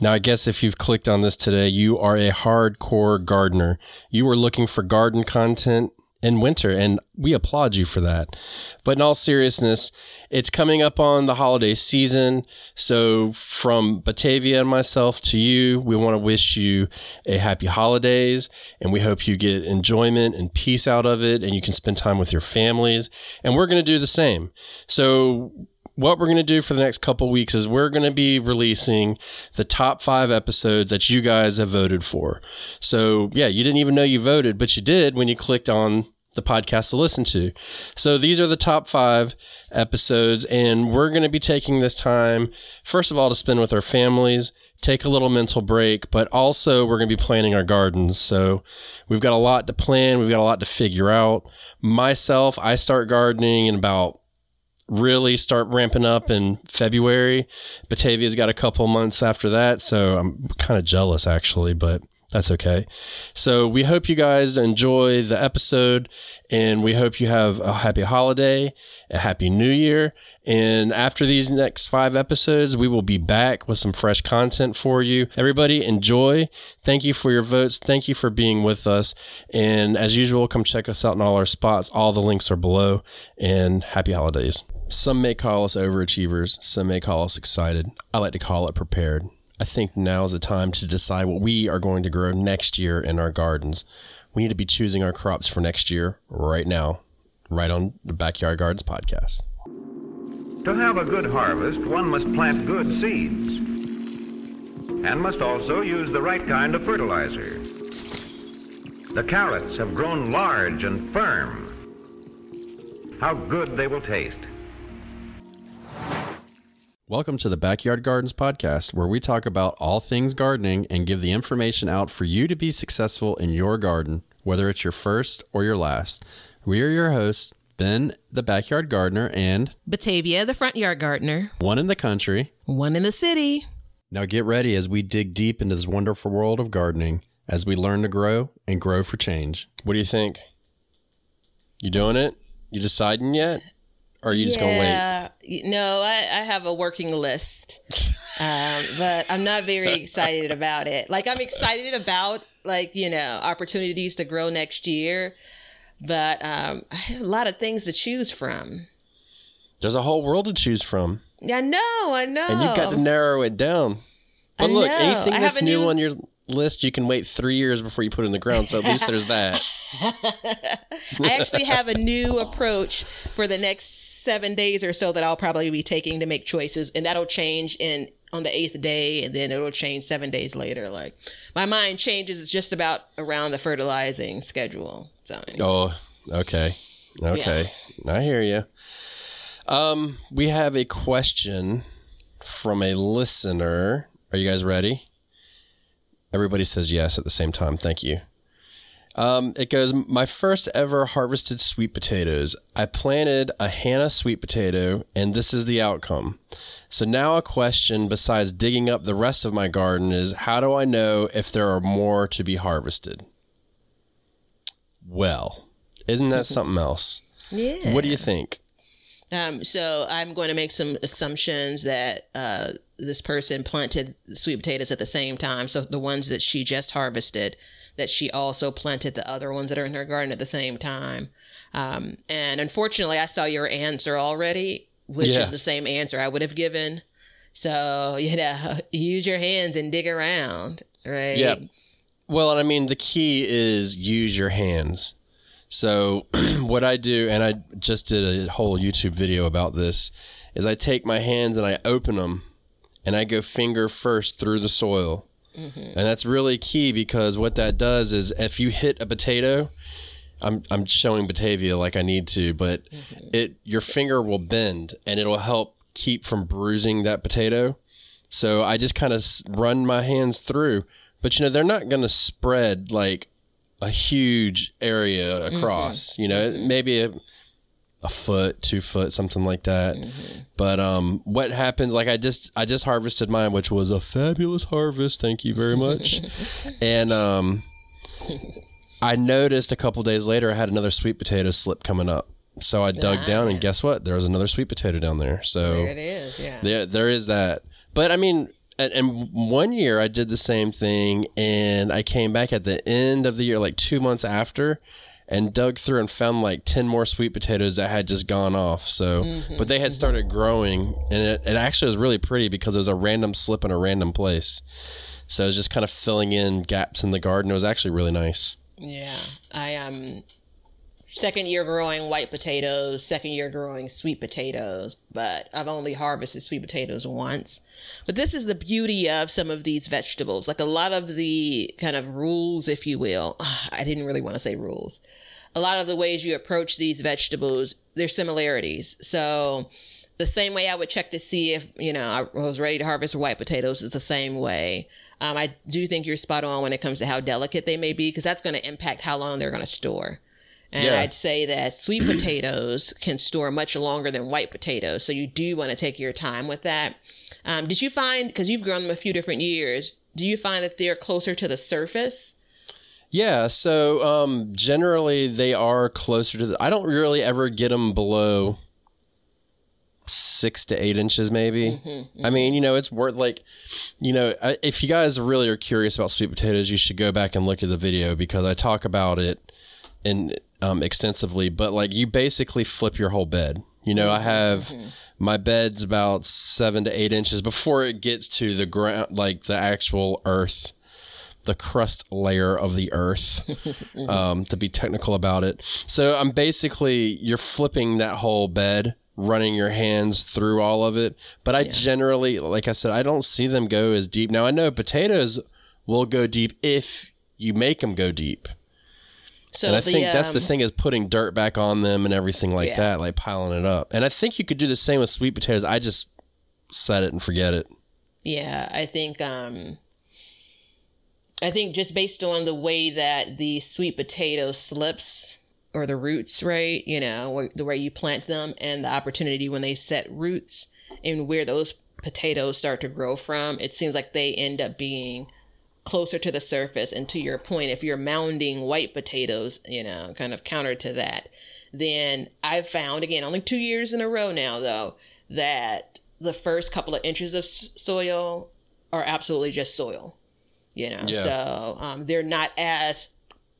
Now, I guess if you've clicked on this today, you are a hardcore gardener. You are looking for garden content in winter, and we applaud you for that. But in all seriousness, it's coming up on the holiday season. So, from Batavia and myself to you, we want to wish you a happy holidays, and we hope you get enjoyment and peace out of it, and you can spend time with your families. And we're going to do the same. So, what we're going to do for the next couple weeks is we're going to be releasing the top five episodes that you guys have voted for. So, yeah, you didn't even know you voted, but you did when you clicked on the podcast to listen to. So, these are the top five episodes, and we're going to be taking this time, first of all, to spend with our families. Take a little mental break, but also we're going to be planning our gardens. So we've got a lot to plan. We've got a lot to figure out. Myself, I start gardening in about really start ramping up in February. Batavia's got a couple months after that, so I'm kind of jealous actually, but that's okay. So we hope you guys enjoy the episode and we hope you have a happy holiday, a happy new year. And after these next five episodes, we will be back with some fresh content for you. Everybody enjoy. Thank you for your votes. Thank you for being with us. And as usual, come check us out in all our spots. All the links are below and happy holidays. Some may call us overachievers. Some may call us excited. I like to call it prepared. I think now is the time to decide what we are going to grow next year in our gardens. We need to be choosing our crops for next year right now, right on the Backyard Gardens podcast. To have a good harvest, one must plant good seeds and must also use the right kind of fertilizer. The carrots have grown large and firm. How good they will taste. Welcome to the Backyard Gardens podcast, where we talk about all things gardening and give the information out for you to be successful in your garden, whether it's your first or your last. We are your hosts, Ben, the backyard gardener, and Batavia, the front yard gardener, one in the country. one in the city. Now get ready as we dig deep into this wonderful world of gardening as we learn to grow and grow for change. What do you think? You doing it? You deciding yet? Or are you just going to wait? no, I, I have a working list, um, but I'm not very excited about it. Like I'm excited about like you know opportunities to grow next year, but um, I have a lot of things to choose from. There's a whole world to choose from, Yeah, I know, I know. and you've got to narrow it down. But I look, know. anything that's new new- on your list, you can wait three years before you put it in the ground. So at least there's that. I actually have a new approach for the next seven days or so that I'll probably be taking to make choices, and that'll change in on the eighth day, and then it'll change seven days later. Like my mind changes it's just about around the fertilizing schedule. So anyway. Oh, okay. Okay. I hear you. Um, we have a question from a listener. Are you guys ready? Everybody says yes at the same time. Thank you. Um, it goes, my first ever harvested sweet potatoes. I planted a Hannah sweet potato, and this is the outcome. So now a question besides digging up the rest of my garden is how do I know if there are more to be harvested? Well, isn't that something else? yeah. What do you think? Um, so I'm going to make some assumptions that uh, this person planted sweet potatoes at the same time. So the ones that she just harvested, that she also planted the other ones that are in her garden at the same time. Um, and unfortunately, I saw your answer already, which Yeah. is the same answer I would have given. So you know, use your hands and dig around, right? Yeah. Well, and I mean, the key is use your hands. So, what I do, and I just did a whole YouTube video about this, is I take my hands and I open them and I go finger first through the soil. Mm-hmm. And that's really key because what that does is if you hit a potato, I'm, I'm showing Batavia like I need to, but mm-hmm. it your finger will bend and it'll help keep from bruising that potato. So I just kind of run my hands through, but you know they're not going to spread like a huge area across. Mm-hmm. You know, maybe a, a foot, two foot, something like that. But um, what happens? Like I just I just harvested mine, which was a fabulous harvest. Thank you very much. and um, I noticed a couple days later I had another sweet potato slip coming up. So I dug down, and guess what? There was another sweet potato down there. So There it is. Yeah. there, there is that. But I mean, and, and one year I did the same thing, and I came back at the end of the year, like two months after, and dug through and found like 10 more sweet potatoes that had just gone off. So, Mm-hmm, but they had started growing, and it, it actually was really pretty because it was a random slip in a random place. So it was just kind of filling in gaps in the garden. It was actually really nice. Yeah, I um second year growing white potatoes, second year growing sweet potatoes, but I've only harvested sweet potatoes once. But this is the beauty of some of these vegetables. Like a lot of the kind of rules, if you will. I didn't really want to say rules. A lot of the ways you approach these vegetables, there's similarities. So the same way I would check to see if, you know, I was ready to harvest white potatoes is the same way. Um, I do think you're spot on when it comes to how delicate they may be because that's going to impact how long they're going to store. And Yeah. I'd say that sweet potatoes can store much longer than white potatoes. So you do want to take your time with that. Um, did you find, because you've grown them a few different years, do you find that they're closer to the surface? Yeah, so um, generally they are closer to the. I don't really ever get them below six to eight inches, maybe. I mean, you know, it's worth like, you know, if you guys really are curious about sweet potatoes, you should go back and look at the video because I talk about it in um, extensively. But like, you basically flip your whole bed. You know, I have my bed's about seven to eight inches before it gets to the ground, like the actual earth the crust layer of the earth, um, to be technical about it. So I'm basically you're flipping that whole bed, running your hands through all of it. But I generally, like I said, I don't see them go as deep. Now I know potatoes will go deep if you make them go deep. So And I the, think that's the um, thing is putting dirt back on them and everything like Yeah. that, like piling it up. And I think you could do the same with sweet potatoes. I just set it and forget it. Yeah, I think um I think just based on the way that the sweet potato slips or the roots, right? You know, the way you plant them and the opportunity when they set roots and where those potatoes start to grow from, it seems like they end up being closer to the surface. And to your point, if you're mounding white potatoes, you know, kind of counter to that, then I've found, again, only two years in a row now, though, that the first couple of inches of soil are absolutely just soil. You know, Yeah. so um, they're not as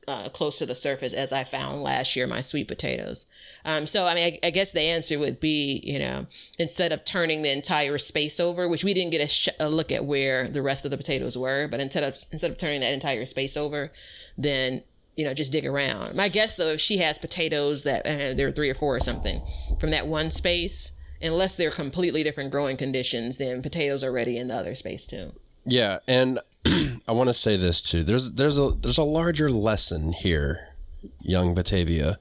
uh, close to the surface as I found last year my sweet potatoes. Um, so I mean, I, I guess the answer would be, you know, instead of turning the entire space over, which we didn't get a, sh- a look at where the rest of the potatoes were, but instead of instead of turning that entire space over, then you know just dig around. My guess though, if she has potatoes that uh, there are three or four or something from that one space, unless they're completely different growing conditions, then potatoes are ready in the other space too. Yeah, and I want to say this too. There's there's a there's a larger lesson here, young Batavia.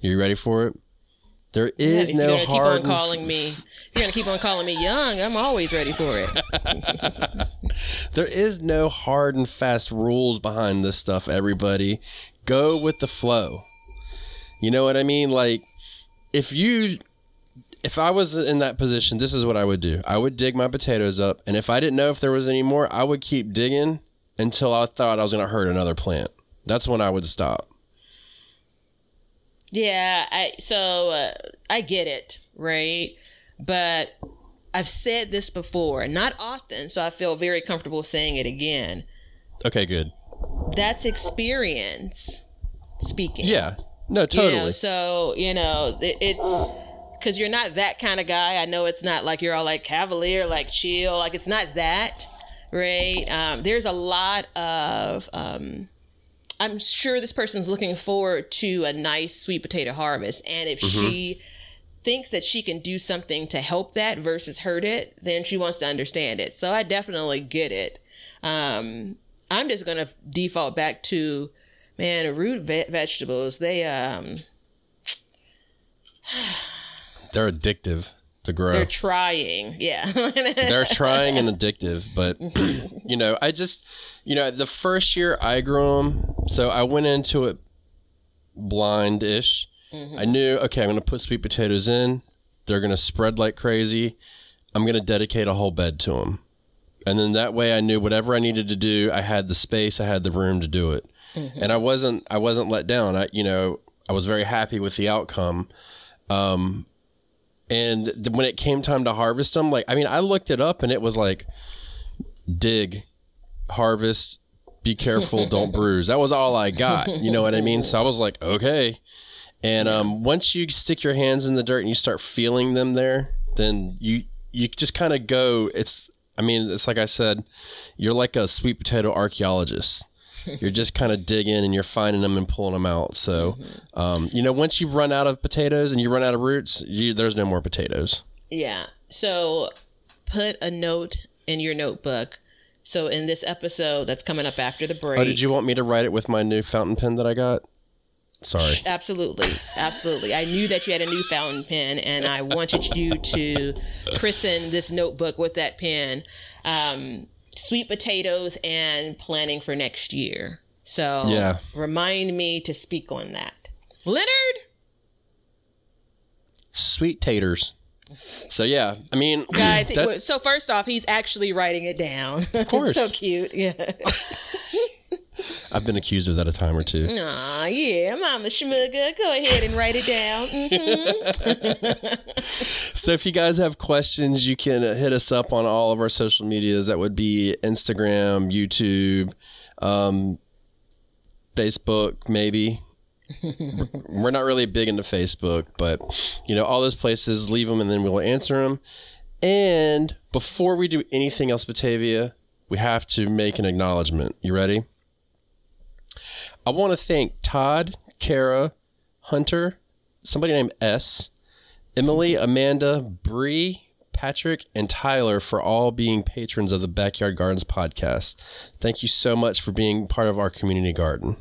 You ready for it? There is if no you're gonna hard. keep on calling me, you're gonna keep on calling me young. I'm always ready for it. There is no hard and fast rules behind this stuff. Everybody, go with the flow. You know what I mean? Like, if you, if I was in that position, this is what I would do. I would dig my potatoes up, and if I didn't know if there was any more, I would keep digging until I thought I was going to hurt another plant. That's when I would stop. Yeah, I so uh, I get it, right? But I've said this before, not often, so I feel very comfortable saying it again. Okay, good. That's experience speaking. Yeah. No, You totally. know, so you know it- it's because you're not that kind of guy. I know it's not like you're all like cavalier, like chill. Like it's not that, right? Um, there's a lot of. Um, I'm sure this person's looking forward to a nice sweet potato harvest, and if she thinks that she can do something to help that versus hurt it, then she wants to understand it. So I definitely get it. Um, I'm just gonna default back to man root ve- vegetables. They um They're addictive to grow. they're trying, yeah. they're trying and addictive but mm-hmm. you know i just you know the first year i grew them so i went into it blind-ish. Mm-hmm. I knew okay i'm going to put sweet potatoes in. They're going to spread like crazy. I'm going to dedicate a whole bed to them and then that way i knew whatever i needed to do i had the space i had the room to do it. Mm-hmm. And i wasn't i wasn't let down. I you know i was very happy with the outcome um, and th- when it came time to harvest them like i mean i looked it up and it was like dig, harvest, be careful, don't bruise. That was all I got. You know what I mean? So I was like, okay. And um, once you stick your hands in the dirt and you start feeling them there, then you you just kind of go. It's I mean, it's like I said, you're like a sweet potato archaeologist. You're just kind of digging and you're finding them and pulling them out. So, um, you know, once you've run out of potatoes and you run out of roots, you, there's no more potatoes. Yeah. So put a note in your notebook. So in this episode that's coming up after the break. Oh, did you want me to write it with my new fountain pen that I got? Sorry. Absolutely. Absolutely. I knew that you had a new fountain pen and I wanted you to christen this notebook with that pen. Um, sweet potatoes and planning for next year. So Yeah. remind me to speak on that. Leonard? Sweet taters. So yeah, I mean, Guys, so first off, he's actually writing it down. Of course. so cute. Yeah. I've been accused of that a time or two. Aw, yeah, Mama Schmugga. Go ahead and write it down. Mhm. So if you guys have questions, you can hit us up on all of our social medias. That would be Instagram, YouTube, um, Facebook, maybe. We're not really big into Facebook, but you know, all those places, leave them and then we'll answer them. And before we do anything else, Batavia, we have to make an acknowledgement. You ready? I want to thank Todd, Kara, Hunter, somebody named S, Emily, Amanda, Bree, Patrick, and Tyler for all being patrons of the Backyard Gardens podcast. Thank you so much for being part of our community garden.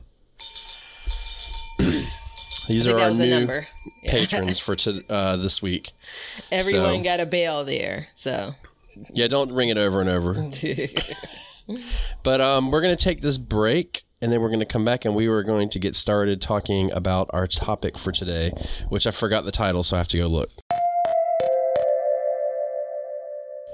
These are our new number. Yeah. patrons for to, uh, this week. Everyone So- got a bell there. So Yeah, don't ring it over and over. But um, we're going to take this break and then we're going to come back and we were going to get started talking about our topic for today, which I forgot the title, so I have to go look.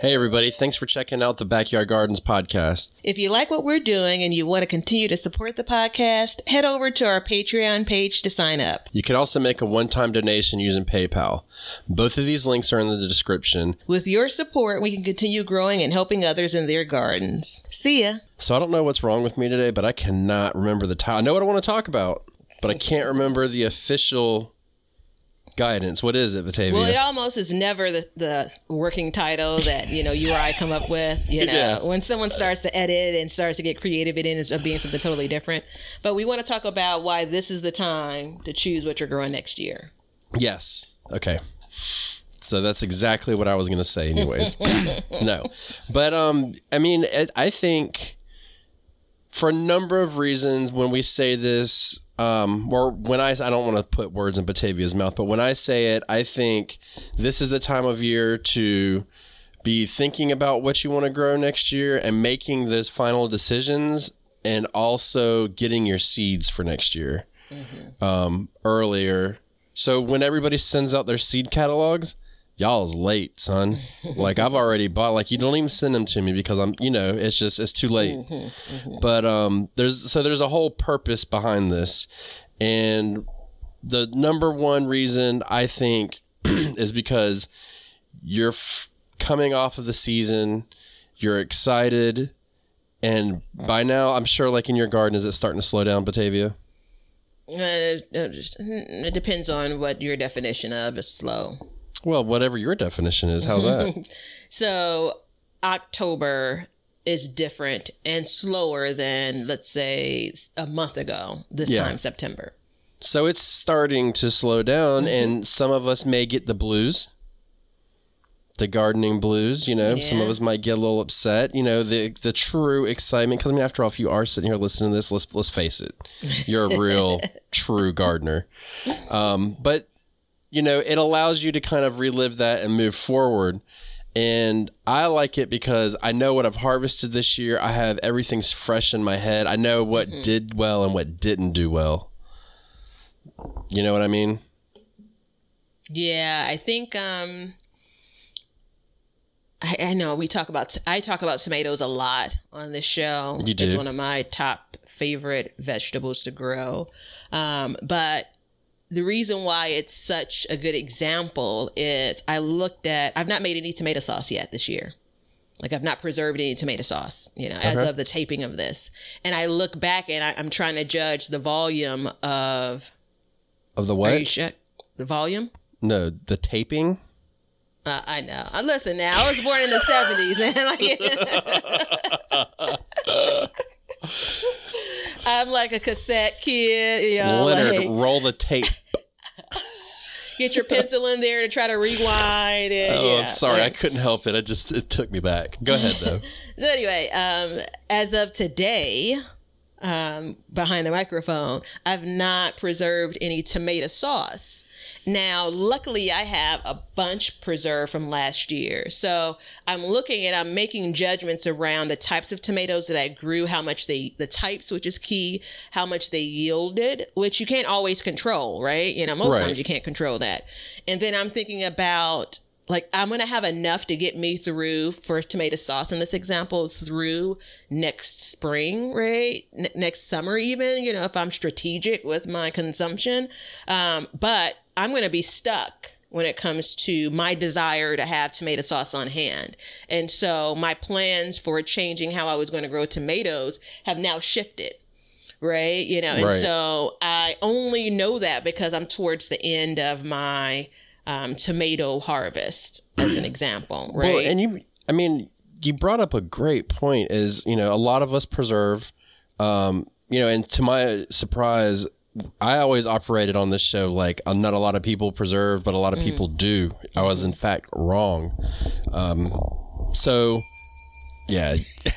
Hey, everybody. Thanks for checking out the Backyard Gardens podcast. If you like what we're doing and you want to continue to support the podcast, head over to our Patreon page to sign up. You can also make a one time donation using PayPal. Both of these links are in the description. With your support, we can continue growing and helping others in their gardens. See ya. So I don't know what's wrong with me today, but I cannot remember the title. I know what I want to talk about, but I can't remember the official guidance. What is it, Batavia? Well, it almost is never the, the working title that, you know, you or I come up with. You know, Yeah. when someone starts to edit and starts to get creative, it ends up being something totally different. But we want to talk about why this is the time to choose what you're growing next year. Yes. Okay. So that's exactly what I was going to say anyways. no. But um I mean I think for a number of reasons when we say this um or when I I don't want to put words in Batavia's mouth, but when I say it, I think this is the time of year to be thinking about what you want to grow next year and making those final decisions and also getting your seeds for next year um, earlier. So when everybody sends out their seed catalogs, y'all's late, son. like I've already bought. Like you don't even send them to me because I'm, you know, it's just it's too late. But um, there's so there's a whole purpose behind this, and the number one reason I think is because you're f- coming off of the season, you're excited, and by now I'm sure, like in your garden, is it starting to slow down, Batavia? Uh, uh, just, it depends on what your definition of is slow. Well, whatever your definition is, how's that? So October is different and slower than let's say a month ago. This Yeah. time September. so it's starting to slow down, and some of us may get the blues, the gardening blues. You know, some of us might get a little upset. You know, the the true excitement. Because I mean, after all, if you are sitting here listening to this, let's let's face it, you're a real true gardener. Um, but you know, it allows you to kind of relive that and move forward. And I like it because I know what I've harvested this year. I have everything's fresh in my head. I know what did well and what didn't do well. You know what I mean? Yeah, I think um I, I know we talk about I talk about tomatoes a lot on this show. You do. It's one of my top favorite vegetables to grow. Um, but the reason why it's such a good example is I looked at I've not made any tomato sauce yet this year. Like I've not preserved any tomato sauce, you know, as of the taping of this. And I look back and I, I'm trying to judge the volume of. Of the what? sure? The volume? No, the taping. Uh, I know. Uh, listen now, I was born in the 70s. And like, I'm like a cassette kid, you know. Leonard, like, roll the tape. get your pencil in there to try to rewind it. Oh, yeah. I'm sorry, I couldn't help it. I just it took me back. Go ahead though. So anyway, um, as of today, um, behind the microphone, I've not preserved any tomato sauce. Now, luckily, I have a bunch preserved from last year. So I'm looking and I'm making judgments around the types of tomatoes that I grew, how much they, the types, which is key, how much they yielded, which you can't always control, right? You know, most Right. times you can't control that. And then I'm thinking about like I'm gonna have enough to get me through for tomato sauce in this example through next spring, right? N- next summer, even you know, if I'm strategic with my consumption. Um, but I'm gonna be stuck when it comes to my desire to have tomato sauce on hand. And so my plans for changing how I was going to grow tomatoes have now shifted right? You know, and Right. so I only know that because I'm towards the end of my um, tomato harvest, as an example, right? Well, and you, I mean, you brought up a great point. Is you know a lot of us preserve, um, you know, and to my surprise, I always operated on this show like uh, not a lot of people preserve, but a lot of people do. I was in fact wrong. Um, so, yeah.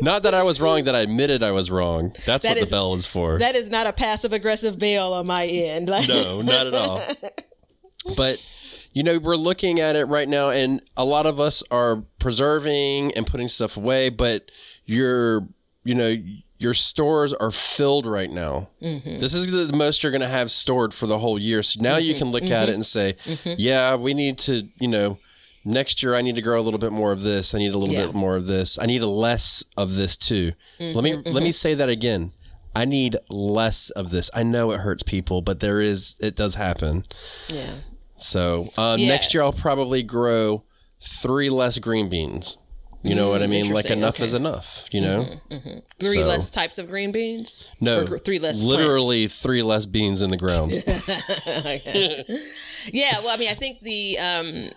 Not that I was wrong, that I admitted I was wrong. That's That what is- the bell is for. that is not a passive aggressive bail on my end. Like, No, not at all. But you know, we're looking at it right now, and a lot of us are preserving and putting stuff away. But you're, you know, your stores are filled right now. Mm-hmm. This is the most you're going to have stored for the whole year. So now you mm-hmm. can look at it mm-hmm. and say, "Yeah, we need to," you know. Next year, I need to grow a little bit more of this. I need a little Yeah. bit more of this. I need a less of this too. Let me let me say that again. I need less of this. I know it hurts people, but there is it does happen. yeah. So um, Yeah. next year I'll probably grow three less green beans. You know what I mm, mean? Like enough Okay. is enough. You know? Mm-hmm, mm-hmm. Three So- less types of green beans. No, Or three less Literally three less beans in the ground. Yeah, well, I mean, I think the um,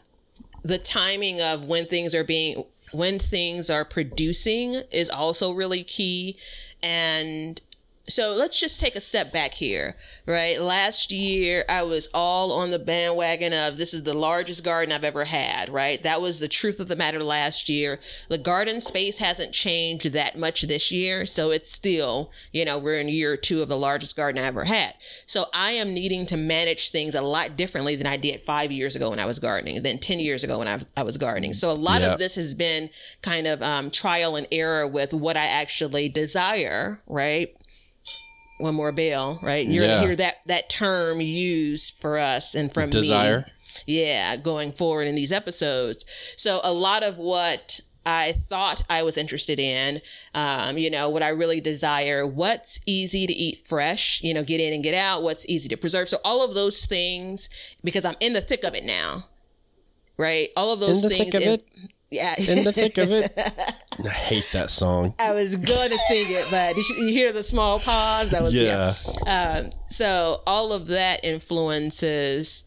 the timing of when things are being when things are producing is also really key, and so let's just take a step back here, right? Last year, I was all on the bandwagon of this is the largest garden I've ever had, right? That was the truth of the matter last year. The garden space hasn't changed that much this year, so it's still, you know, we're in year two of the largest garden I ever had. So I am needing to manage things a lot differently than I did five years ago when I was gardening, than 10 years ago when I, I was gardening. So a lot Yeah. of this has been kind of um, trial and error with what I actually desire, right? One more bell, right? You're Yeah. gonna hear that that term used for us and from Desire. me. Yeah, going forward in these episodes. So a lot of what I thought I was interested in, um, you know, what I really desire, what's easy to eat fresh, you know, get in and get out, what's easy to preserve. So all of those things, because I'm in the thick of it now, right? All of those In the things. thick of it? Yeah. In the thick of it. I hate that song. I was gonna sing it, but did you, you hear the small pause? That was Yeah. Um, so all of that influences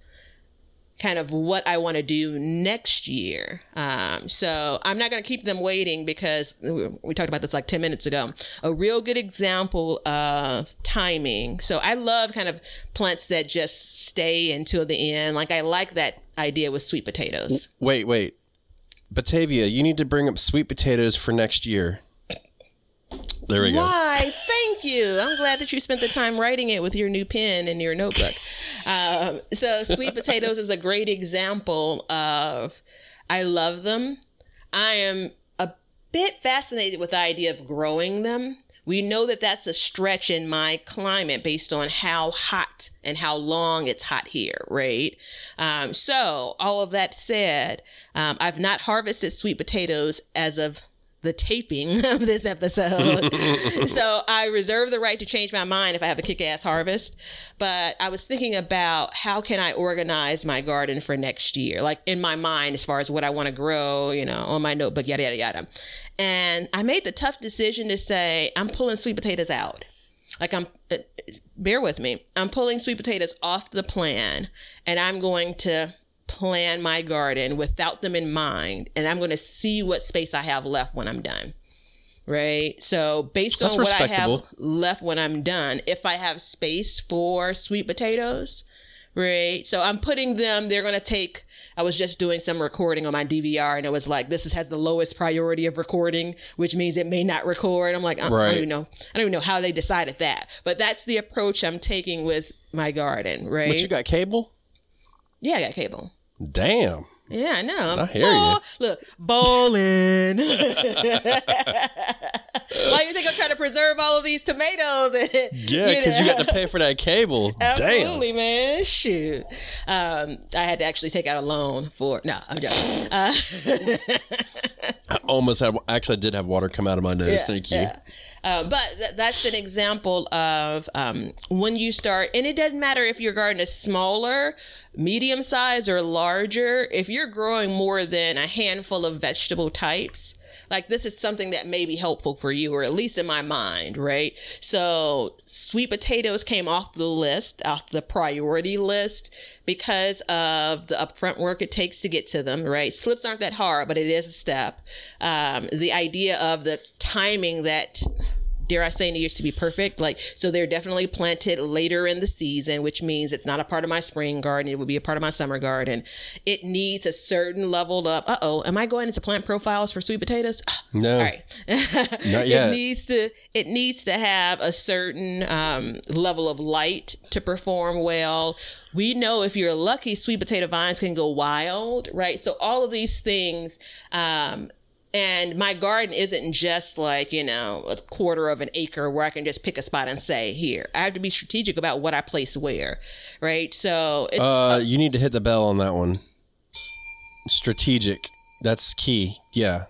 kind of what I want to do next year. Um, so I'm not going to keep them waiting because we we talked about this like 10 minutes ago. A real good example of timing. So I love kind of plants that just stay until the end. Like I like that idea with sweet potatoes. Wait, wait. Batavia, you need to bring up sweet potatoes for next year. There we go. Why? Thank you. I'm glad that you spent the time writing it with your new pen and your notebook. Um, so, sweet potatoes is a great example of I love them. I am a bit fascinated with the idea of growing them. We know that that's a stretch in my climate based on how hot and how long it's hot here, right? Um, so, all of that said, um, I've not harvested sweet potatoes as of the taping of this episode. so I reserve the right to change my mind if I have a kick ass harvest. But I was thinking about how can I organize my garden for next year, like in my mind, as far as what I want to grow, you know, on my notebook, yada, yada, yada. And I made the tough decision to say, I'm pulling sweet potatoes out. Like I'm, uh, bear with me. I'm pulling sweet potatoes off the plan and I'm going to plan my garden without them in mind and I'm going to see what space I have left when I'm done. Right. So based That's on what I have left when I'm done, if I have space for sweet potatoes, right? So I'm putting them, they're going to take I was just doing some recording on my DVR and it was like this is, has the lowest priority of recording, which means it may not record. I'm like, uh, I, I Right. don't even know. I don't even know how they decided that. But that's the approach I'm taking with my garden, right? But you got cable? yeah, I got cable. Damn. Yeah, I know. I hear you. Look, bowling. Why do you think I'm trying to preserve all of these tomatoes? Yeah, because you, got to pay for that cable. Absolutely, man. Shoot. Um, I had to actually take out a loan for. No, I'm joking. Uh, I almost had. Actually, I did have water come out of my nose. yeah, Thank you. yeah. Uh, but th- that's an example of um, when you start, and it doesn't matter if your garden is smaller, medium size, or larger. If you're growing more than a handful of vegetable types, like this is something that may be helpful for you, or at least in my mind, right? So, sweet potatoes came off the list, off the priority list, because of the upfront work it takes to get to them, right? Slips aren't that hard, but it is a step. Um, the idea of the timing that dare I say needs to be perfect. Like, so they're definitely planted later in the season, which means it's not a part of my spring garden. It would be a part of my summer garden. It needs a certain level of, uh oh, am I going into plant profiles for sweet potatoes? Ah, No. All right. Not yet. It needs to, it needs to have a certain um, level of light to perform well. We know if you're lucky, sweet potato vines can go wild, right? So all of these things, um, and my garden isn't just like, you know, a quarter of an acre where I can just pick a spot and say, here. I have to be strategic about what I place where, right? So it's, Uh, you need to hit the bell on that one. Strategic. That's key. Yeah.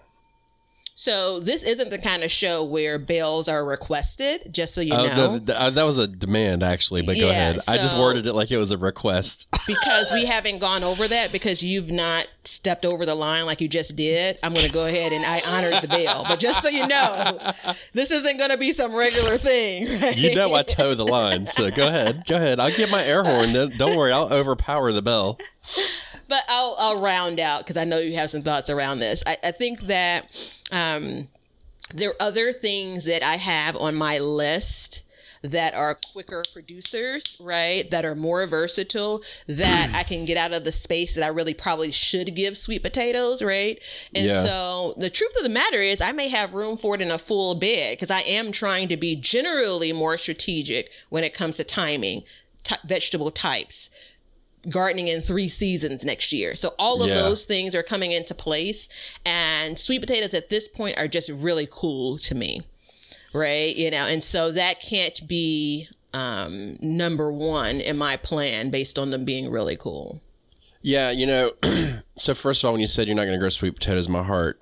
So this isn't the kind of show where bells are requested, just so you Oh, know. the- the- uh, that was a demand, actually. But go Yeah, ahead. I just worded it like it was a request. because we haven't gone over that because you've not stepped over the line like you just did. I'm going to go ahead and I honored the bell. But just so you know, this isn't going to be some regular thing. Right? you know I toe the line, so go ahead. Go ahead. I'll get my air horn. Don't worry. I'll overpower the bell. But I'll I'll round out because I know you have some thoughts around this. I, I think that um, there are other things that I have on my list that are quicker producers, right? That are more versatile, that I can get out of the space that I really probably should give sweet potatoes, right? And Yeah. so the truth of the matter is, I may have room for it in a full bed because I am trying to be generally more strategic when it comes to timing, ty vegetable types gardening in three seasons next year. So all of Yeah. those things are coming into place and sweet potatoes at this point are just really cool to me. Right? You know, and so that can't be um number 1 in my plan based on them being really cool. Yeah, you know. so first of all, when you said you're not going to grow sweet potatoes, my heart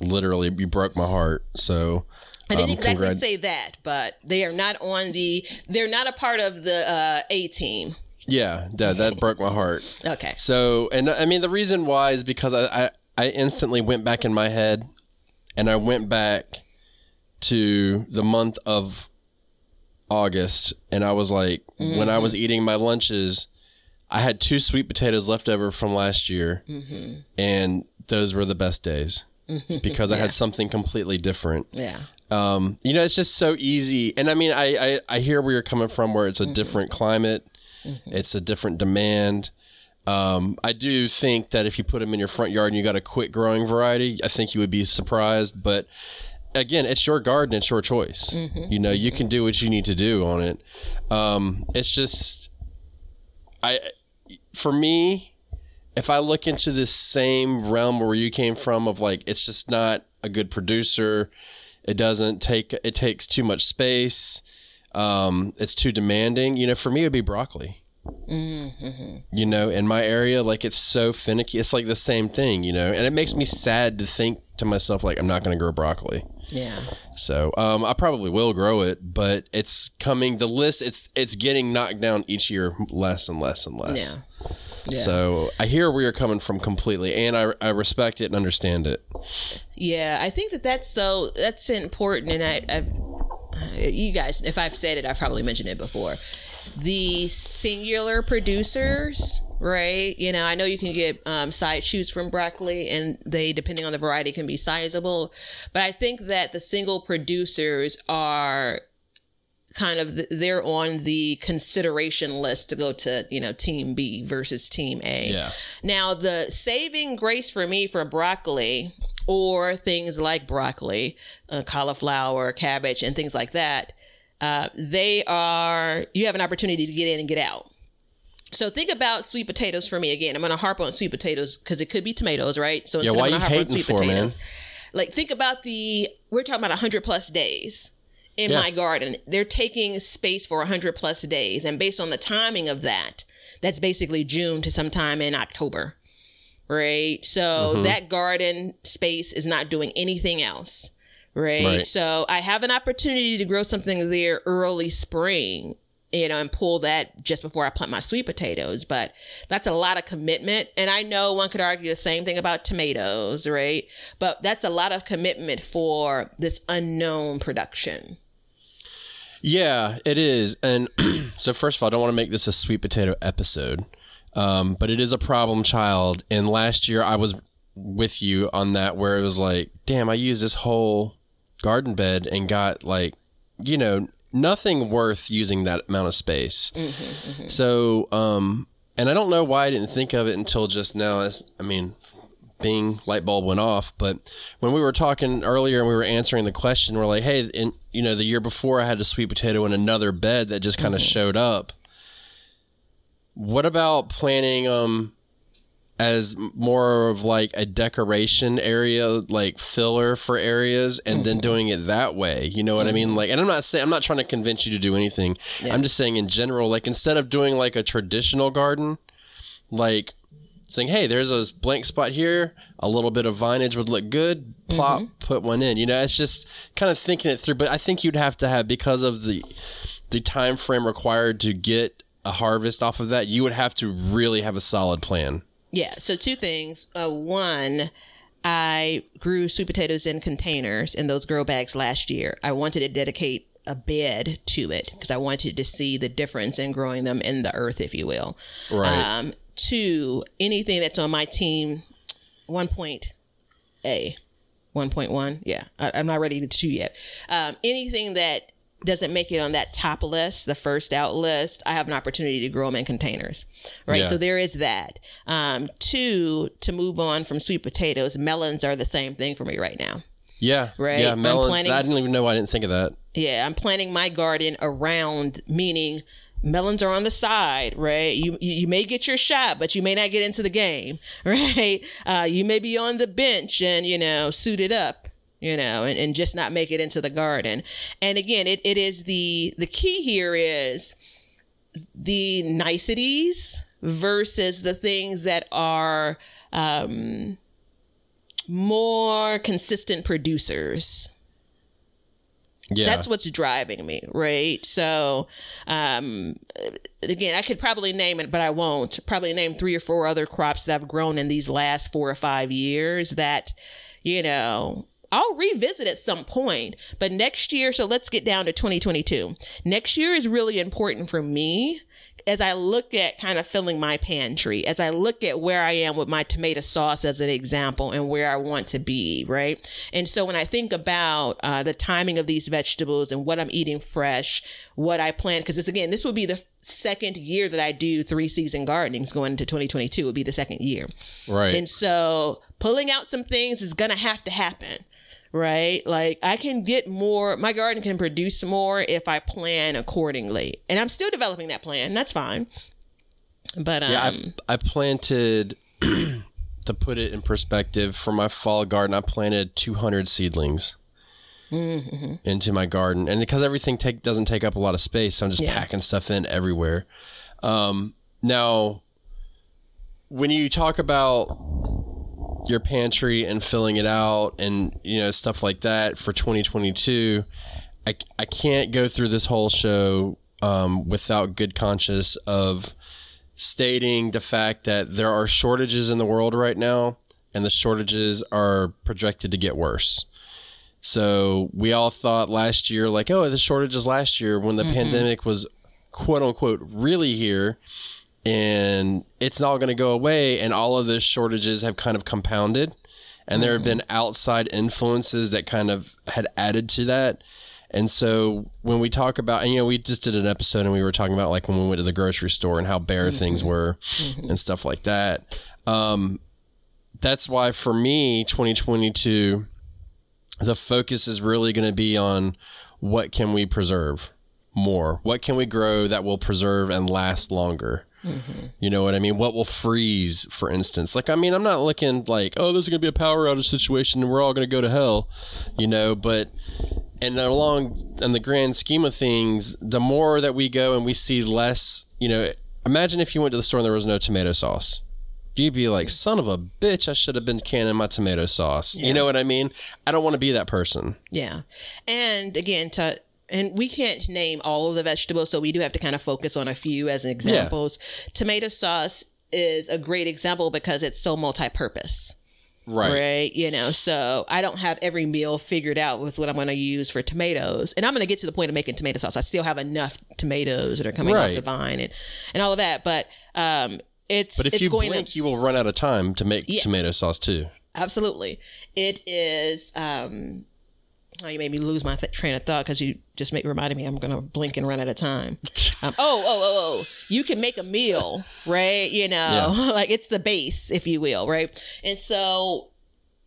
literally you broke my heart. So I didn't um, exactly congrat- say that, but they are not on the they're not a part of the uh A team. Yeah, that that broke my heart. Okay. So, and I mean, the reason why is because I, I, I instantly went back in my head and I went back to the month of August and I was like, when I was mm-hmm. eating my lunches, I had two sweet potatoes left over from last year mm-hmm. and those were the best days mm-hmm. because I had something completely different. Yeah. Um, you know, it's just so easy. And I mean, I, I, I hear where you're coming from where it's a different climate, it's a different demand. Um, I do think that if you put them in your front yard and you got a quick growing variety, I think you would be surprised. But again, it's your garden, it's your choice. You know, you can do what you need to do on it. Um, it's just, I, for me, if I look into this same realm where you came from, of like, it's just not a good producer. It doesn't take, it takes too much space. Um, it's too demanding. You know, for me, it would be broccoli. You know, in my area, like it's so finicky. It's like the same thing, you know, and it makes me sad to think to myself like I'm not going to grow broccoli. Yeah. So um, I probably will grow it, but it's coming. The list it's it's getting knocked down each year less and less and less. Yeah. Yeah. So I hear where you're coming from completely, and I, I respect it and understand it. Yeah, I think that that's though that's important, and I, I've you guys, if I've said it, I've probably mentioned it before. The singular producers, right? You know, I know you can get um, side shoots from broccoli, and they, depending on the variety, can be sizable. But I think that the single producers are kind of they're on the consideration list to go to you know team b versus team a Yeah. now the saving grace for me for broccoli or things like broccoli uh, cauliflower cabbage and things like that uh, they are you have an opportunity to get in and get out. So think about sweet potatoes for me again. I'm going to harp on sweet potatoes because it could be tomatoes right? So Yeah, instead why of you gonna harp on hating sweet for, man? potatoes like think about the we're talking about 100 plus days in Yeah. my garden. They're taking space for 100 plus days and based on the timing of that that's basically june to sometime in october right so Mm-hmm. that garden space is not doing anything else right? Right. so i have an opportunity to grow something there early spring you know and pull that just before i plant my sweet potatoes but that's a lot of commitment and i know one could argue the same thing about tomatoes right but that's a lot of commitment for this unknown production Yeah, it is. And so, first of all, I don't want to make this a sweet potato episode, um, but it is a problem child. And last year, I was with you on that, where it was like, damn, I used this whole garden bed and got like, you know, nothing worth using that amount of space. So, um, and I don't know why I didn't think of it until just now. As I mean, Bing light bulb went off. But when we were talking earlier and we were answering the question, we're like, hey, in you know, the year before I had a sweet potato in another bed that just kind of showed up. What about planting um as more of like a decoration area, like filler for areas, and then doing it that way? You know what I mean? Like, and I'm not saying I'm not trying to convince you to do anything. I'm just saying in general, like instead of doing like a traditional garden, like saying, "Hey, there's a blank spot here. A little bit of vinage would look good. Plop, put one in." You know, it's just kind of thinking it through. But I think you'd have to have because of the the time frame required to get a harvest off of that. You would have to really have a solid plan. Yeah. So two things. Uh, one, I grew sweet potatoes in containers in those grow bags last year. I wanted to dedicate a bed to it because I wanted to see the difference in growing them in the earth, if you will. Right. Um, two, anything that's on my team, one point A, one point one. Yeah, I, I'm not ready to two yet. Um, anything that doesn't make it on that top list, the first out list, I have an opportunity to grow them in containers. Right. Yeah. So there is that. Um, two, to move on from sweet potatoes, melons are the same thing for me right now. Yeah. Right. Yeah. Melons. planning- I didn't even know. I didn't think of that. Yeah, I'm planting my garden around, meaning melons are on the side, right? You you you may get your shot, but you may not get into the game, right? Uh, you may be on the bench and you know suited up, you know, and, and just not make it into the garden. And again, it, it is the the key here is the niceties versus the things that are um, more consistent producers Yeah. that's what's driving me right so um again i could probably name it but i won't probably name three or four other crops that have grown in these last four or five years that you know I'll revisit at some point, but next year, so let's get down to 2022. Next year is really important for me as I look at kind of filling my pantry, as I look at where I am with my tomato sauce as an example and where I want to be, right? And so when I think about uh, the timing of these vegetables and what I'm eating fresh, what I plan, because this again, this would be the second year that I do three season gardenings going into 2022 would be the second year. right. And so pulling out some things is going to have to happen, right? Like I can get more, my garden can produce more if I plan accordingly. And I'm still developing that plan. That's fine. But um, Yeah, I, I planted to put it in perspective for my fall garden. I planted 200 seedlings Mm-hmm. into my garden, and because everything take doesn't take up a lot of space, so I'm just Yeah. packing stuff in everywhere. Um, now, when you talk about your pantry and filling it out and you know stuff like that for 2022 i, I can't go through this whole show um, without good conscience of stating the fact that there are shortages in the world right now and the shortages are projected to get worse. So we all thought last year like oh the shortages last year when the pandemic was quote unquote really here and it's not going to go away and all of those shortages have kind of compounded. And there have mm-hmm. been outside influences that kind of had added to that. And so when we talk about and you know we just did an episode and we were talking about like when we went to the grocery store and how bare mm-hmm. things were mm-hmm. and stuff like that. Um, that's why for me 2022 the focus is really going to be on what can we preserve more? What can we grow that will preserve and last longer Mm-hmm. you know what I mean? What will freeze, for instance? Like, I mean, I'm not looking like, oh, there's going to be a power outage situation and we're all going to go to hell, you know, but and along in the grand scheme of things, the more that we go and we see less, you know, imagine if you went to the store and there was no tomato sauce. You'd be like, son of a bitch, I should have been canning my tomato sauce. You know what I mean? I don't want to be that person. Yeah. And again, to and we can't name all of the vegetables, so we do have to kind of focus on a few as examples. Tomato sauce is a great example because it's so multi-purpose. Right. Right. You know, so I don't have every meal figured out with what I'm going to use for tomatoes. And I'm going to get to the point of making tomato sauce. I still have enough tomatoes that are coming off the vine and, and all of that. But um, it's, But if it's you going blink, to, you will run out of time to make Yeah. tomato sauce too. absolutely. It is, um, oh, you made me lose my th- train of thought because you just make reminded me I'm going to blink and run out of time. Um, oh, oh, oh, oh. You can make a meal, right? You know, like it's the base, if you will, right? And so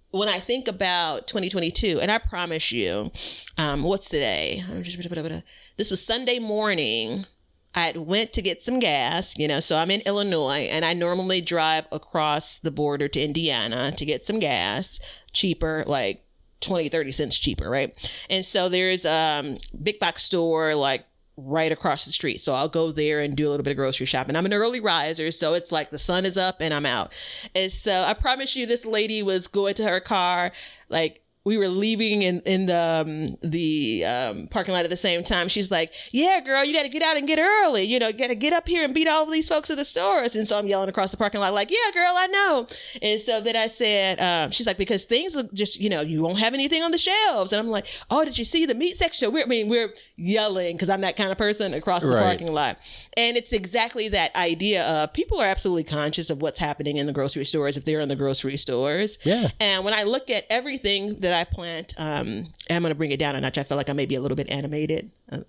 when I think about 2022, and I promise you, um, what's today? This is Sunday morning. I went to get some gas, you know, so I'm in Illinois and I normally drive across the border to Indiana to get some gas, cheaper, like 20, 30 cents cheaper, right? And so there's um big box store like right across the street. So I'll go there and do a little bit of grocery shopping. I'm an early riser, so it's like the sun is up and I'm out. And so I promise you this lady was going to her car like we were leaving in in the um, the um, parking lot at the same time. She's like, "Yeah, girl, you got to get out and get early. You know, you got to get up here and beat all of these folks at the stores." And so I'm yelling across the parking lot, like, "Yeah, girl, I know." And so then I said, um, "She's like, because things look just, you know, you won't have anything on the shelves." And I'm like, "Oh, did you see the meat section?" We're, I mean, we're yelling because I'm that kind of person across the Right. parking lot, and it's exactly that idea of people are absolutely conscious of what's happening in the grocery stores if they're in the grocery stores. Yeah. And when I look at everything that I plant, um, I'm going to bring it down a notch. I feel like I may be a little bit animated. Uh,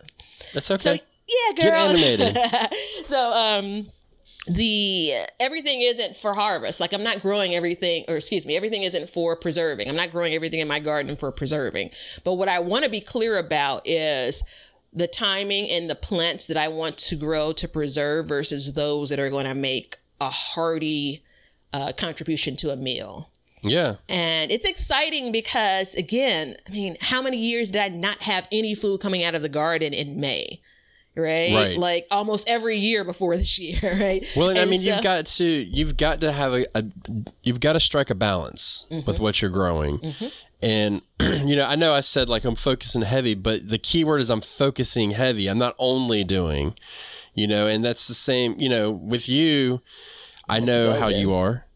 That's So okay. yeah, Get girl. animated. so um, the everything isn't for harvest. Like I'm not growing everything, or excuse me, everything isn't for preserving. I'm not growing everything in my garden for preserving. But what I want to be clear about is the timing and the plants that I want to grow to preserve versus those that are going to make a hearty uh, contribution to a meal. Yeah. And it's exciting because, again, I mean, how many years did I not have any food coming out of the garden in May? Right? Right. Like almost every year before this year, right? Well, and I mean, so- you've got to you've got to have a, a you've got to strike a balance Mm-hmm. with what you're growing. And you know, I know I said like I'm focusing heavy, but the key word is I'm focusing heavy. I'm not only doing, you know, and that's the same, you know, with you. I know how you are.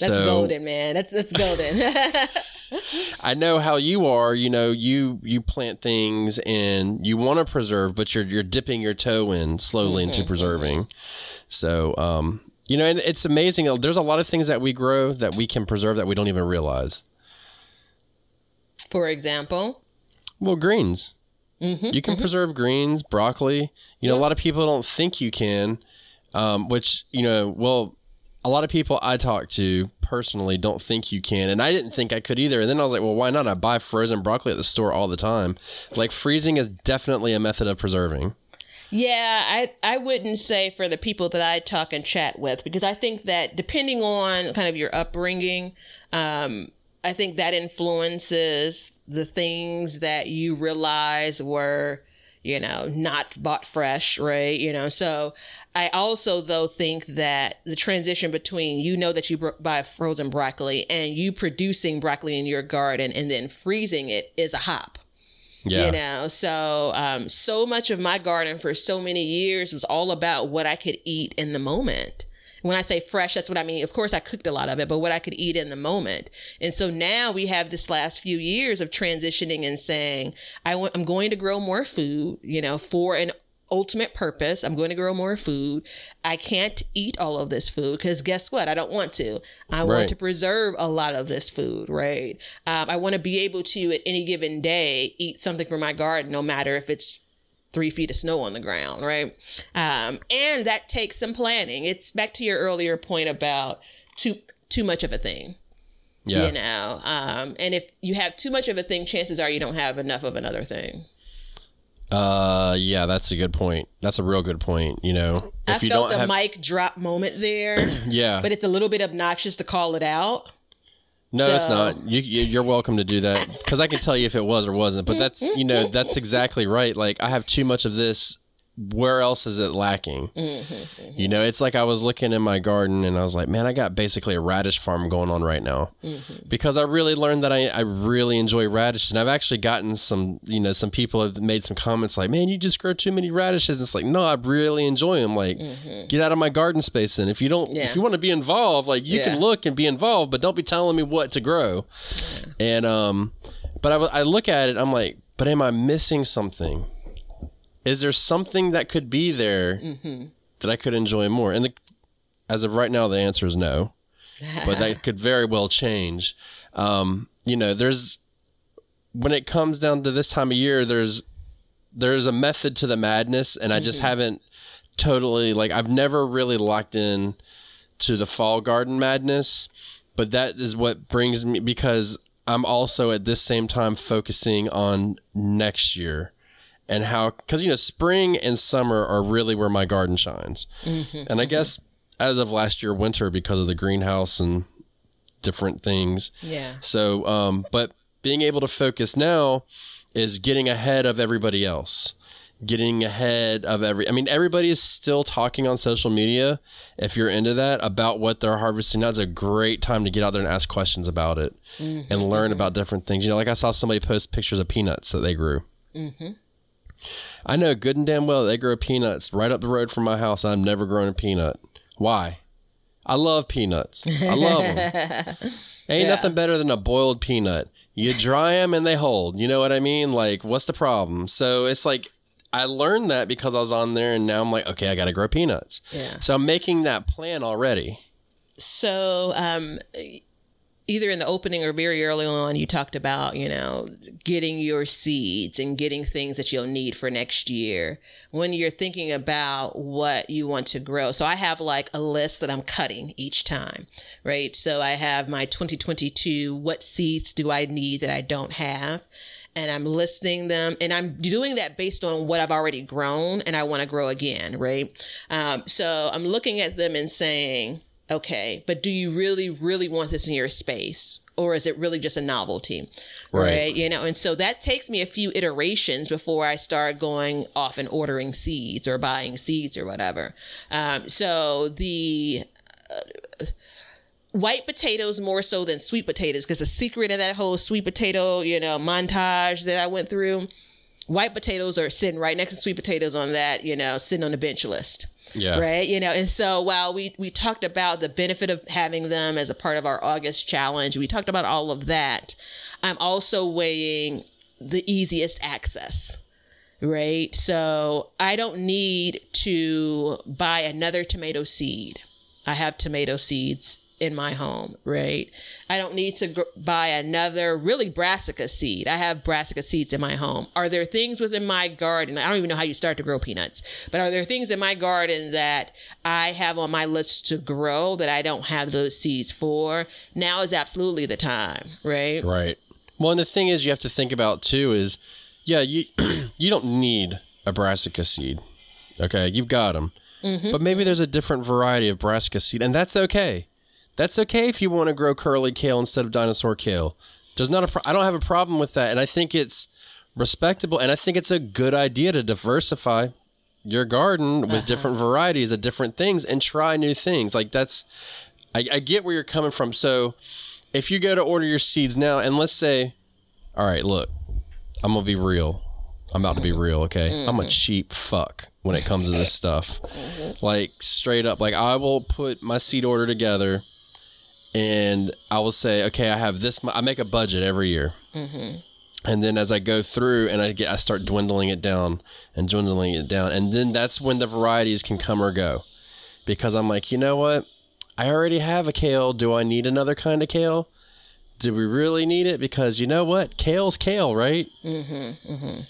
That's so golden, man. That's that's golden. I know how you are. You know, you you plant things and you want to preserve, but you're you're dipping your toe in slowly into Mm-hmm, preserving. So, um, you know, and it's amazing. There's a lot of things that we grow that we can preserve that we don't even realize. For example, Well, greens. Mm-hmm, you can preserve greens, broccoli. You know, a lot of people don't think you can, um, which, you know, well, a lot of people I talk to personally don't think you can. And I didn't think I could either. And then I was like, well, why not? I buy frozen broccoli at the store all the time. Like, freezing is definitely a method of preserving. Yeah, I I wouldn't say for the people that I talk and chat with because I think that depending on kind of your upbringing, um, I think that influences the things that you realize were, you know, not bought fresh, right? You know, so I also though think that the transition between you know that you buy frozen broccoli and you producing broccoli in your garden and then freezing it is a hop. Yeah. You know, so um, so much of my garden for so many years was all about what I could eat in the moment. When I say fresh, that's what I mean. Of course, I cooked a lot of it, but what I could eat in the moment. And so now we have this last few years of transitioning and saying, I want, I'm going to grow more food, you know, for an ultimate purpose. I'm going to grow more food. I can't eat all of this food because guess what? I don't want to. I Right. want to preserve a lot of this food, right? Um, I want to be able to, at any given day, eat something from my garden, no matter if it's three feet of snow on the ground, right? Um, and that takes some planning. It's back to your earlier point about too too much of a thing Yeah. you know um, and if you have too much of a thing chances are you don't have enough of another thing Uh, yeah, that's a good point. That's a real good point. You know, if i you felt don't the have, mic drop moment there yeah, but it's a little bit obnoxious to call it out no, it's so- not. You, you, you're welcome to do that because I can tell you if it was or wasn't. But that's you know that's exactly right. Like I have too much of this. Where else is it lacking? Mm-hmm, You know, it's like I was looking in my garden and I was like, man, I got basically a radish farm going on right now Mm-hmm. because I really learned that I, I really enjoy radishes. And I've actually gotten some, you know, some people have made some comments like, man, you just grow too many radishes. And it's like, no, I really enjoy them. Like, get out of my garden space. And if you don't, Mm-hmm. Yeah. if you want to be involved, like you Yeah. can look and be involved, but don't be telling me what to grow. And, um, but I, I look at it, I'm like, but am I missing something? Is there something that could be there that I could enjoy more? And the, as of right now, the answer is no, but that could very well change. Um, you know, there's when it comes down to this time of year, there's there's a method to the madness, and I just haven't totally like I've never really locked in to the fall garden madness, but that is what brings me because I'm also at this same time focusing on next year and how because you know spring and summer are really where my garden shines. Mm-hmm. And i guess as of last year winter because of the greenhouse and different things. Yeah. So um but being able to focus now is getting ahead of everybody else getting ahead of every i mean everybody is still talking on social media if you're into that about what they're harvesting. Is a great time to get out there and ask questions about it and mm-hmm. learn about different things. You know like i saw somebody post pictures of peanuts that they grew mm-hmm. I know good and damn well they grow peanuts right up the road from my house. I've never grown a peanut. Why? I love peanuts. I love them. Ain't nothing better than a boiled peanut. You dry them and they hold. You know what I mean? Like, what's the problem? So it's like I learned that because I was on there, and now I'm like, okay, I got to grow peanuts. Yeah. So I'm making that plan already. so um either in the opening or very early on you talked about you know getting your seeds and getting things that you'll need for next year. When you're thinking about what you want to grow. So i have like a list that i'm cutting each time right? So i have my 2022 what seeds do i need that i don't have? And I'm listing them and I'm doing that based on what I've already grown and I want to grow again, right? Um, so I'm looking at them and saying, okay, but do you really, really want this in your space? Or is it really just a novelty? Right. You know, and so that takes me a few iterations before I start going off and ordering seeds or buying seeds or whatever. Um, so the white potatoes more so than sweet potatoes because the secret of that whole sweet potato you know montage that i went through white potatoes are sitting right next to sweet potatoes on that you know sitting on the bench list. Yeah. right? You know and so while we we talked about the benefit of having them as a part of our august challenge we talked about all of that. I'm also weighing the easiest access right? So i don't need to buy another tomato seed. I have tomato seeds in my home, right? I don't need to gr- buy another really brassica seed. I have brassica seeds in my home. Are there things within my garden? I don't even know how you start to grow peanuts, but are there things in my garden that I have on my list to grow that I don't have those seeds for? Now is absolutely the time, right? Right. Well, and the thing is, you have to think about too is, yeah, you you don't need a brassica seed. Okay, you've got them, mm-hmm. but maybe there's a different variety of brassica seed, and that's okay. That's okay if you want to grow curly kale instead of dinosaur kale. There's not a. Pro- I don't have a problem with that, and I think it's respectable, and I think it's a good idea to diversify your garden with uh-huh. different varieties of different things and try new things. Like that's, I, I get where you're coming from. So if you go to order your seeds now, and let's say, all right, look, I'm gonna be real. I'm about to be real, okay? Mm. I'm a cheap fuck when it comes to this stuff. Mm-hmm. Like straight up, like I will put my seed order together, and I will say, okay, I have this. I make a budget every year, mm-hmm. and then as I go through and I get, I start dwindling it down and dwindling it down, and then that's when the varieties can come or go, because I'm like, you know what? I already have a kale. Do I need another kind of kale? Do we really need it? Because you know what? Kale's kale, right? Mm-hmm, mm-hmm.